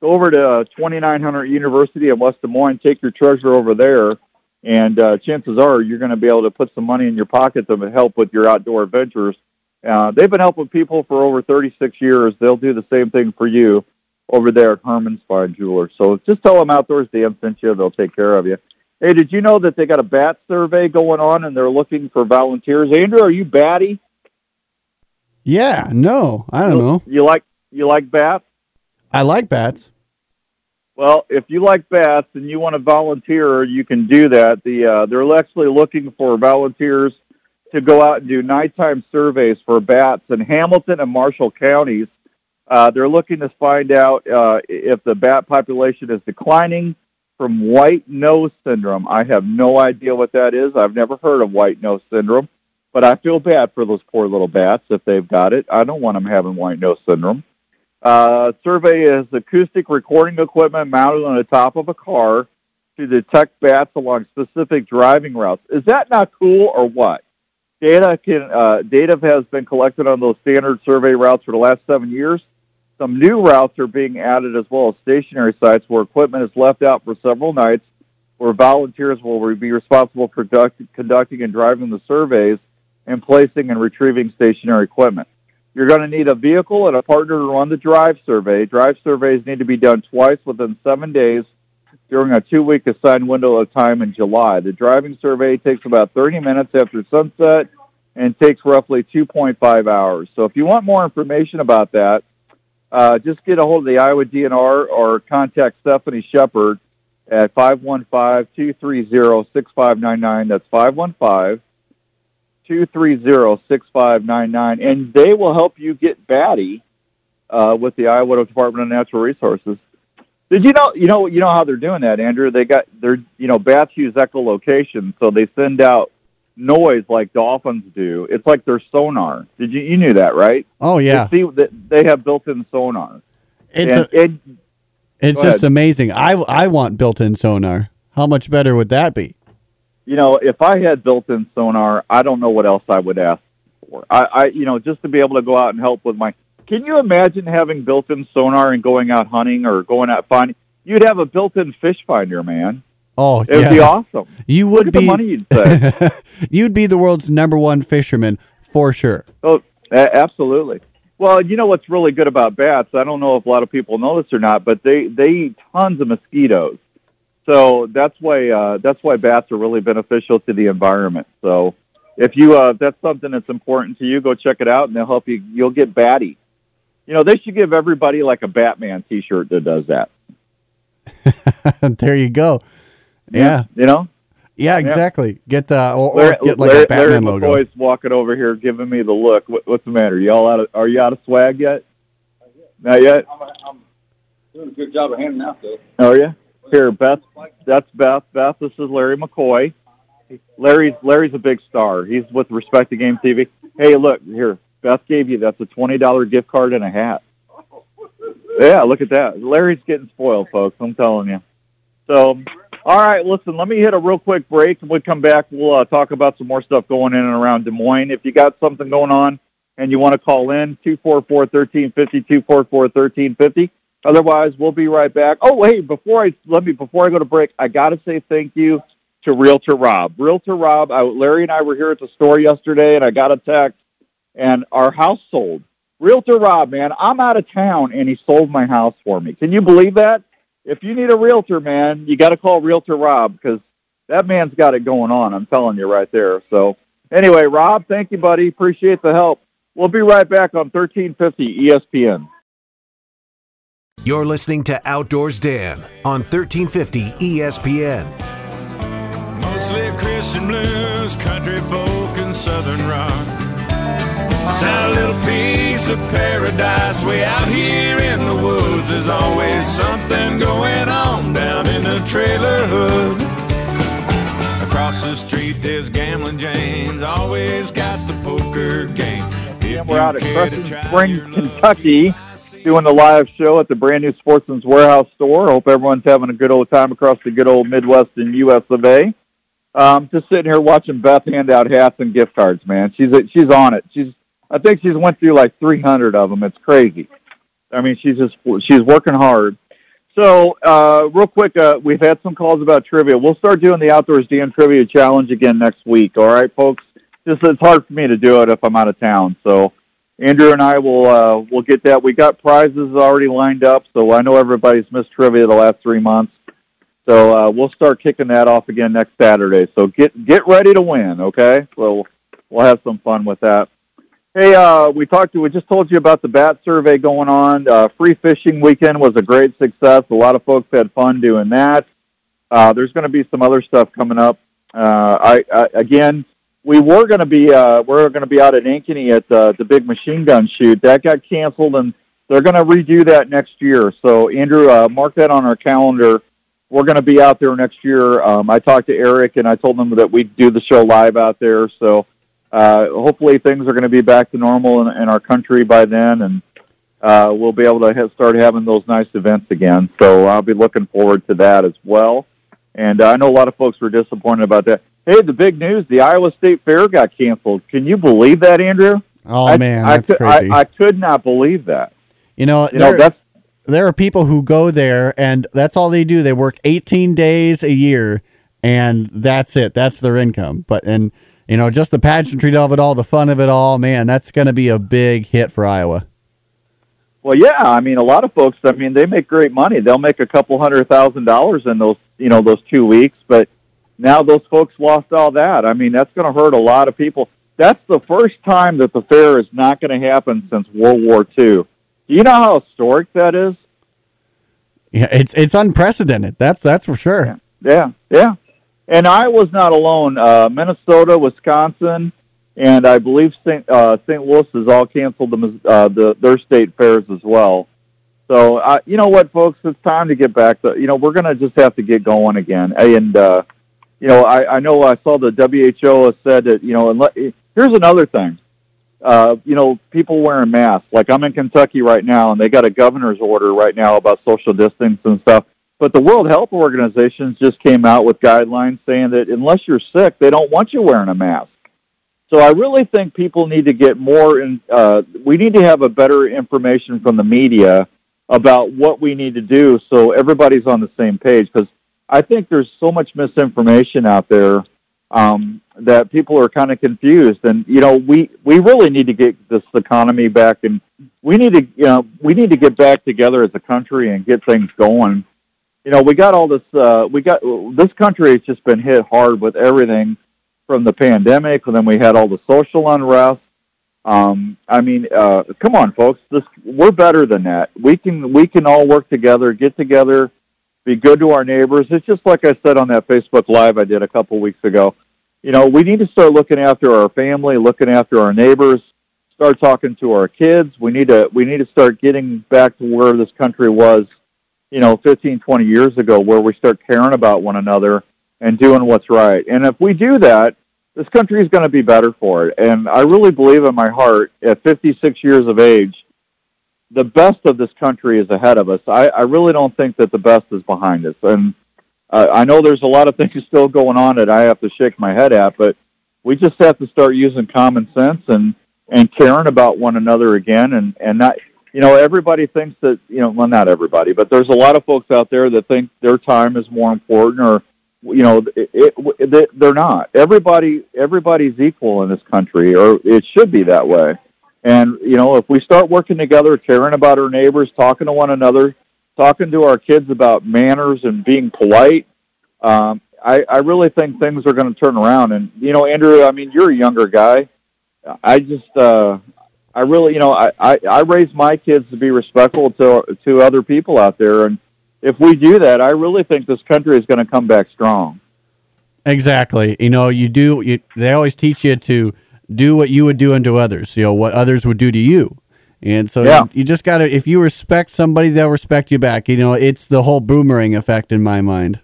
[SPEAKER 2] go over to uh, 2900 University in West Des Moines, take your treasure over there, and uh, chances are you're going to be able to put some money in your pocket to help with your outdoor adventures. Uh, they've been helping people for over 36 years. They'll do the same thing for you over there at Herman's Fine Jewelers. So just tell them Outdoors Dan sent you. They'll take care of you. Hey, did you know that they got a bat survey going on and they're looking for volunteers? Andrew, are you batty?
[SPEAKER 3] Yeah, no, I don't know.
[SPEAKER 2] You like you like bats?
[SPEAKER 3] I like bats.
[SPEAKER 2] Well, if you like bats and you want to volunteer, you can do that. The uh, they're actually looking for volunteers to go out and do nighttime surveys for bats in Hamilton and Marshall counties. Uh, they're looking to find out uh, if the bat population is declining from white nose syndrome. I have no idea what that is. I've never heard of white nose syndrome, but I feel bad for those poor little bats if they've got it. I don't want them having white nose syndrome. Uh, survey is acoustic recording equipment mounted on the top of a car to detect bats along specific driving routes. Is that not cool or what? Data can uh, data has been collected on those standard survey routes for the last seven years. Some new routes are being added as well as stationary sites where equipment is left out for several nights, where volunteers will be responsible for conduct, conducting and driving the surveys and placing and retrieving stationary equipment. You're going to need a vehicle and a partner to run the drive survey. Drive surveys need to be done twice within seven days during a two week assigned window of time in July. The driving survey takes about 30 minutes after sunset and takes roughly 2.5 hours. So if you want more information about that, uh, just get a hold of the Iowa DNR or contact Stephanie Shepherd at 515-230-6599. That's 515-230-6599. And they will help you get batty uh, with the Iowa Department of Natural Resources. Did you know, you know, you know how they're doing that, Andrew? They got, they're, you know, bats use echolocation, so they send out noise like dolphins do. It's like their sonar. Did you you knew that, right?
[SPEAKER 3] Oh yeah.
[SPEAKER 2] They see that they have built-in sonar.
[SPEAKER 3] It's
[SPEAKER 2] And
[SPEAKER 3] a,
[SPEAKER 2] it,
[SPEAKER 3] it's just
[SPEAKER 2] ahead.
[SPEAKER 3] amazing. I I want built-in sonar. How much better would that be?
[SPEAKER 2] you know, if I had built-in sonar, I don't know what else I would ask for. I, I, you know, just to be able to go out and help with my. Can you imagine having built-in sonar and going out hunting or going out finding? You'd have a built-in fish finder, man.
[SPEAKER 3] Oh,
[SPEAKER 2] It would
[SPEAKER 3] yeah.
[SPEAKER 2] be awesome.
[SPEAKER 3] You would be
[SPEAKER 2] the money you'd save. [LAUGHS]
[SPEAKER 3] you'd be the world's number one fisherman for sure.
[SPEAKER 2] Oh, absolutely. Well, you know what's really good about bats? I don't know if a lot of people know this or not, but they they eat tons of mosquitoes. So that's why uh, that's why bats are really beneficial to the environment. So if you uh, if that's something that's important to you, go check it out, and they'll help you. You'll get batty. You know, they should give everybody like a Batman T-shirt that does that. [LAUGHS]
[SPEAKER 3] there you go. Yeah.
[SPEAKER 2] You know,
[SPEAKER 3] Yeah, exactly. Get the or, or
[SPEAKER 2] Larry,
[SPEAKER 3] get like
[SPEAKER 2] Larry,
[SPEAKER 3] a Batman
[SPEAKER 2] Larry
[SPEAKER 3] logo.
[SPEAKER 2] McCoy's walking over here, giving me the look. What, what's the matter? Y'all out of? Are you out of swag yet? Not yet.
[SPEAKER 10] I'm doing a good job of handing out though.
[SPEAKER 2] Oh yeah. Here, Beth. That's Beth. Beth. This is Larry McCoy. Larry's Larry's a big star. He's with Respect the Game TV. Hey, look here. Beth gave you that's a twenty dollar gift card and a hat. Yeah, look at that. Larry's getting spoiled, folks. I'm telling you. So, all right. Listen, let me hit a real quick break. When we come back, we'll uh, talk about some more stuff going in and around Des Moines. If you got something going on and you want to call in, two four four thirteen fifty two four four thirteen fifty. Otherwise, we'll be right back. Oh, wait, before I let me before I go to break, I got to say thank you to Realtor Rob. Realtor Rob, I, Larry and I were here at the store yesterday, and I got a text, and our house sold. Realtor Rob, man, I'm out of town, and he sold my house for me. Can you believe that? If you need a realtor, man, you got to call Realtor Rob because that man's got it going on. I'm telling you right there. So, anyway, Rob, thank you, buddy. Appreciate the help. We'll be right back on 1350 ESPN.
[SPEAKER 5] You're listening to Outdoors Dan on 1350 ESPN.
[SPEAKER 7] Mostly Christian blues, country folk, and southern rock. Sound a little piece of paradise way out here in the woods. There's always something going on down in the trailer hood. Across the street, there's Gambling James, always got the poker game. If
[SPEAKER 2] We're out at
[SPEAKER 7] you care to
[SPEAKER 2] Crescent Springs, Kentucky, doing the live show at the brand new Sportsman's Warehouse store. Hope everyone's having a good old time across the good old Midwest and U.S. of A. Um, just sitting here watching Beth hand out hats and gift cards, man. She's she's on it. She's I think she's went through like 300 of them. It's crazy. I mean, she's just she's working hard. So, uh, real quick, uh, we've had some calls about trivia. We'll start doing the Outdoors Dan Trivia Challenge again next week. All right, folks. Just it's hard for me to do it if I'm out of town. So, Andrew and I will uh, will get that. We got prizes already lined up, so I know everybody's missed trivia the last three months. So uh, we'll start kicking that off again next Saturday. So get get ready to win, okay? We'll, we'll have some fun with that. Hey, uh, we talked to, we just told you about the bat survey going on. Uh, free fishing weekend was a great success. A lot of folks had fun doing that. Uh, there's going to be some other stuff coming up. Uh, I, I again, we were going to be uh, we're going to be out at Ankeny at the, the big machine gun shoot. That got canceled, and they're going to redo that next year. So, Andrew, uh, mark that on our calendar. We're going to be out there next year. Um, I talked to Eric, and I told him that we'd do the show live out there. So, uh, hopefully, things are going to be back to normal in, in our country by then, and uh, we'll be able to ha- start having those nice events again. So, I'll be looking forward to that as well. And uh, I know a lot of folks were disappointed about that. Hey, the big news: the Iowa State Fair got canceled. Can you believe that, Andrew?
[SPEAKER 3] Oh
[SPEAKER 2] I,
[SPEAKER 3] man,
[SPEAKER 2] I
[SPEAKER 3] that's
[SPEAKER 2] could,
[SPEAKER 3] crazy.
[SPEAKER 2] I, I could not believe that.
[SPEAKER 3] you know,
[SPEAKER 2] You know,
[SPEAKER 3] there,
[SPEAKER 2] that's
[SPEAKER 3] there are people who go there and that's all they do. They work 18 days a year and that's it. That's their income. But and you know, just the pageantry of it all, the fun of it all, man, that's going to be a big hit for Iowa.
[SPEAKER 2] well, yeah. I mean, a lot of folks. I mean, they make great money. They'll make a couple hundred thousand dollars in those, you know, those two weeks. But now those folks lost all that. I mean, that's going to hurt a lot of people. That's the first time that the fair is not going to happen since World War II. Do you know how historic that is?
[SPEAKER 3] Yeah, it's it's unprecedented. That's that's for sure.
[SPEAKER 2] Yeah, yeah. And I was not alone. Uh, Minnesota, Wisconsin, and I believe St. Uh, St. Louis has all canceled the, uh, the their state fairs as well. So uh, you know what, folks, it's time to get back. To, you know, we're going to just have to get going again. And uh, you know, I, I know I saw the WHO said that you know. Unless, here's another thing. Uh, you know, people wearing masks. Like I'm in Kentucky right now, and they got a governor's order right now about social distance and stuff. But the World Health Organization just came out with guidelines saying that unless you're sick, they don't want you wearing a mask. So I really think people need to get more in. Uh, we need to have a better information from the media about what we need to do, so everybody's on the same page. Because I think there's so much misinformation out there um, that people are kind of confused. And you know, we we really need to get this economy back, and we need to you know we need to get back together as a country and get things going. You know, we got all this. Uh, we got this country has just been hit hard with everything from the pandemic, and then we had all the social unrest. Um, I mean, uh, come on, folks. This we're better than that. We can we can all work together, get together, be good to our neighbors. It's just like I said on that Facebook Live I did a couple weeks ago. You know, we need to start looking after our family, looking after our neighbors, start talking to our kids. We need to we need to start getting back to where this country was, you know, 15, 20 years ago, where we start caring about one another and doing what's right. And if we do that, this country is going to be better for it. And I really believe in my heart, at 56 years of age, the best of this country is ahead of us. I, I really don't think that the best is behind us. And uh, I know there's a lot of [LAUGHS] things still going on that I have to shake my head at, but we just have to start using common sense and and caring about one another again. And and not, you know, everybody thinks that you know, well, not everybody, but there's a lot of folks out there that think their time is more important or you know, it, it, they're not. Everybody, everybody's equal in this country, or it should be that way. And you know, if we start working together, caring about our neighbors, talking to one another, talking to our kids about manners and being polite, um, I, I really think things are going to turn around. And you know, Andrew, I mean, you're a younger guy. I just, uh, I really, you know, I, I, I raise my kids to be respectful to to other people out there, and if we do that, I really think this country is going to come back strong.
[SPEAKER 3] Exactly. You know, you do. You, they always teach you to do what you would do unto others. You know what others would do to you. And so
[SPEAKER 2] Yeah.
[SPEAKER 3] you, you just got to, if you respect somebody, they'll respect you back. You know, it's the whole boomerang effect in my mind.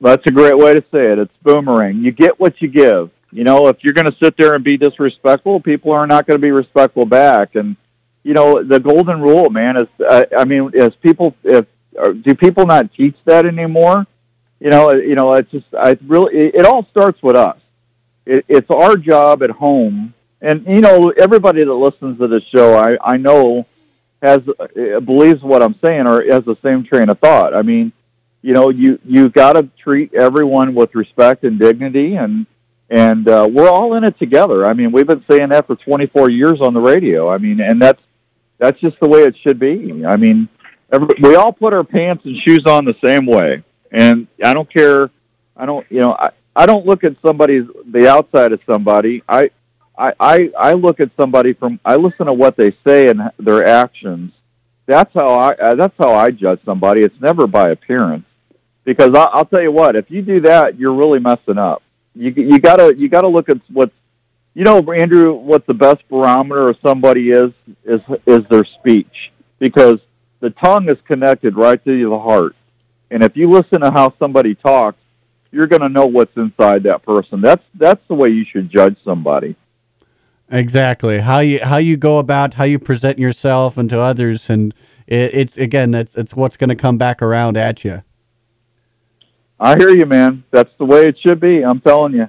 [SPEAKER 2] That's a great way to say it. It's boomerang. You get what you give. You know, if you're going to sit there and be disrespectful, people are not going to be respectful back. And you know, the golden rule, man, is uh, I mean, is people if uh, do people not teach that anymore? You know, uh, you know, it's just I really it, it all starts with us. It, it's our job at home, and you know, everybody that listens to this show, I I know has uh, believes what I'm saying or has the same train of thought. I mean, you know, you you got to treat everyone with respect and dignity, and and uh, we're all in it together. I mean, we've been saying that for 24 years on the radio. I mean, and that's that's just the way it should be. I mean, every, we all put our pants and shoes on the same way, and I don't care. I don't, you know, I, I don't look at somebody's the outside of somebody. I, I, I, look at somebody from. I listen to what they say and their actions. That's how I. Uh, that's how I judge somebody. It's never by appearance, because I, I'll tell you what. If you do that, you're really messing up. You you gotta you gotta look at what's you know, Andrew, what the best barometer of somebody is is is their speech because the tongue is connected right to the heart, and if you listen to how somebody talks, you're going to know what's inside that person. That's that's the way you should judge somebody.
[SPEAKER 3] Exactly. How you how you go about how you present yourself and to others, and it, it's again that's it's what's going to come back around at you.
[SPEAKER 2] I hear you, man. That's the way it should be. I'm telling you.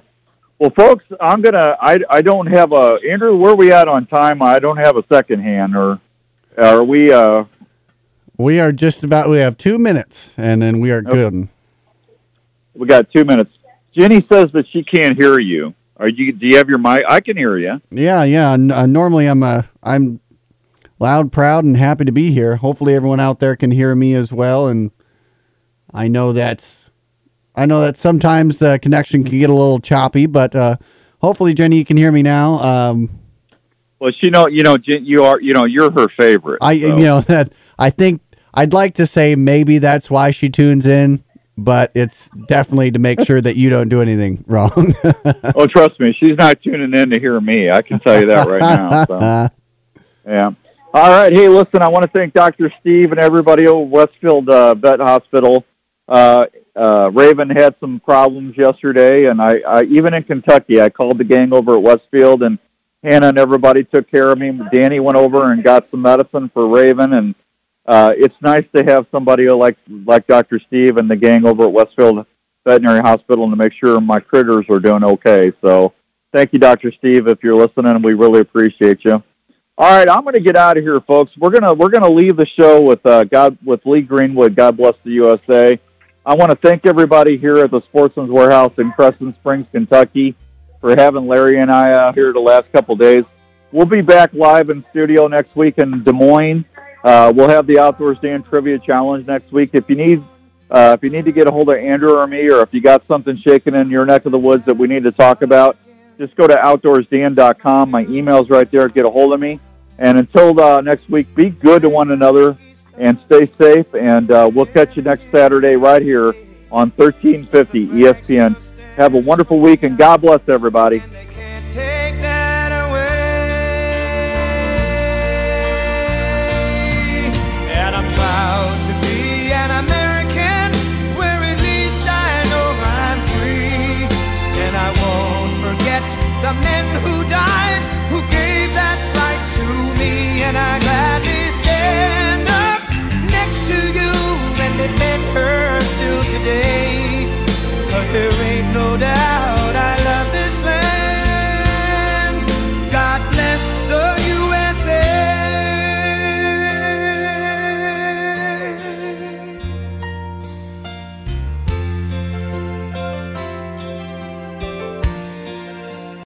[SPEAKER 2] Well, folks, I'm gonna. I I don't have a Andrew. Where we at on time? I don't have a second hand, or are we? uh
[SPEAKER 3] We are just about. We have two minutes, and then we are good.
[SPEAKER 2] We got two minutes. Jenny says that she can't hear you. Are you? Do you have your mic? I can hear you.
[SPEAKER 3] Yeah, yeah. Uh, normally, I'm uh, I'm loud, proud, and happy to be here. Hopefully, everyone out there can hear me as well. And I know that I know that sometimes the connection can get a little choppy, but uh, hopefully, Jenny, you can hear me now. Um,
[SPEAKER 2] Well, she know. You know, you are. You know, you're her favorite.
[SPEAKER 3] I
[SPEAKER 2] so.
[SPEAKER 3] you know [LAUGHS] that I think I'd like to say maybe that's why she tunes in, but it's definitely to make sure that you don't do anything [LAUGHS] wrong.
[SPEAKER 2] oh, trust me, she's not tuning in to hear me. I can tell you that right now. So. [LAUGHS] Yeah. All right. Hey, listen, I want to thank Dr. Steve and everybody over Westfield uh, Vet Hospital. Uh, uh, Raven had some problems yesterday, and I, I even in Kentucky, I called the gang over at Westfield, and Hannah and everybody took care of me. Danny went over and got some medicine for Raven, and uh, it's nice to have somebody like like Dr. Steve and the gang over at Westfield Veterinary Hospital to make sure my critters are doing okay. So Thank you, Dr. Steve, if you're listening. We really appreciate you. All right, I'm going to get out of here, folks. We're gonna we're gonna leave the show with uh, God with Lee Greenwood. God bless the USA. I want to thank everybody here at the Sportsman's Warehouse in Crescent Springs, Kentucky, for having Larry and I out here the last couple days. We'll be back live in studio next week in Des Moines. Uh, we'll have the Outdoors Dan Trivia Challenge next week. If you need uh, if you need to get a hold of Andrew or me, or if you got something shaking in your neck of the woods that we need to talk about, just go to outdoorsdan.com. My email's right there. Get a hold of me. And until uh, next week, be good to one another and stay safe. And uh, we'll catch you next Saturday right here on 1350 ESPN. Have a wonderful week and God bless everybody.
[SPEAKER 1] it meant her still today. Cause there ain't no doubt.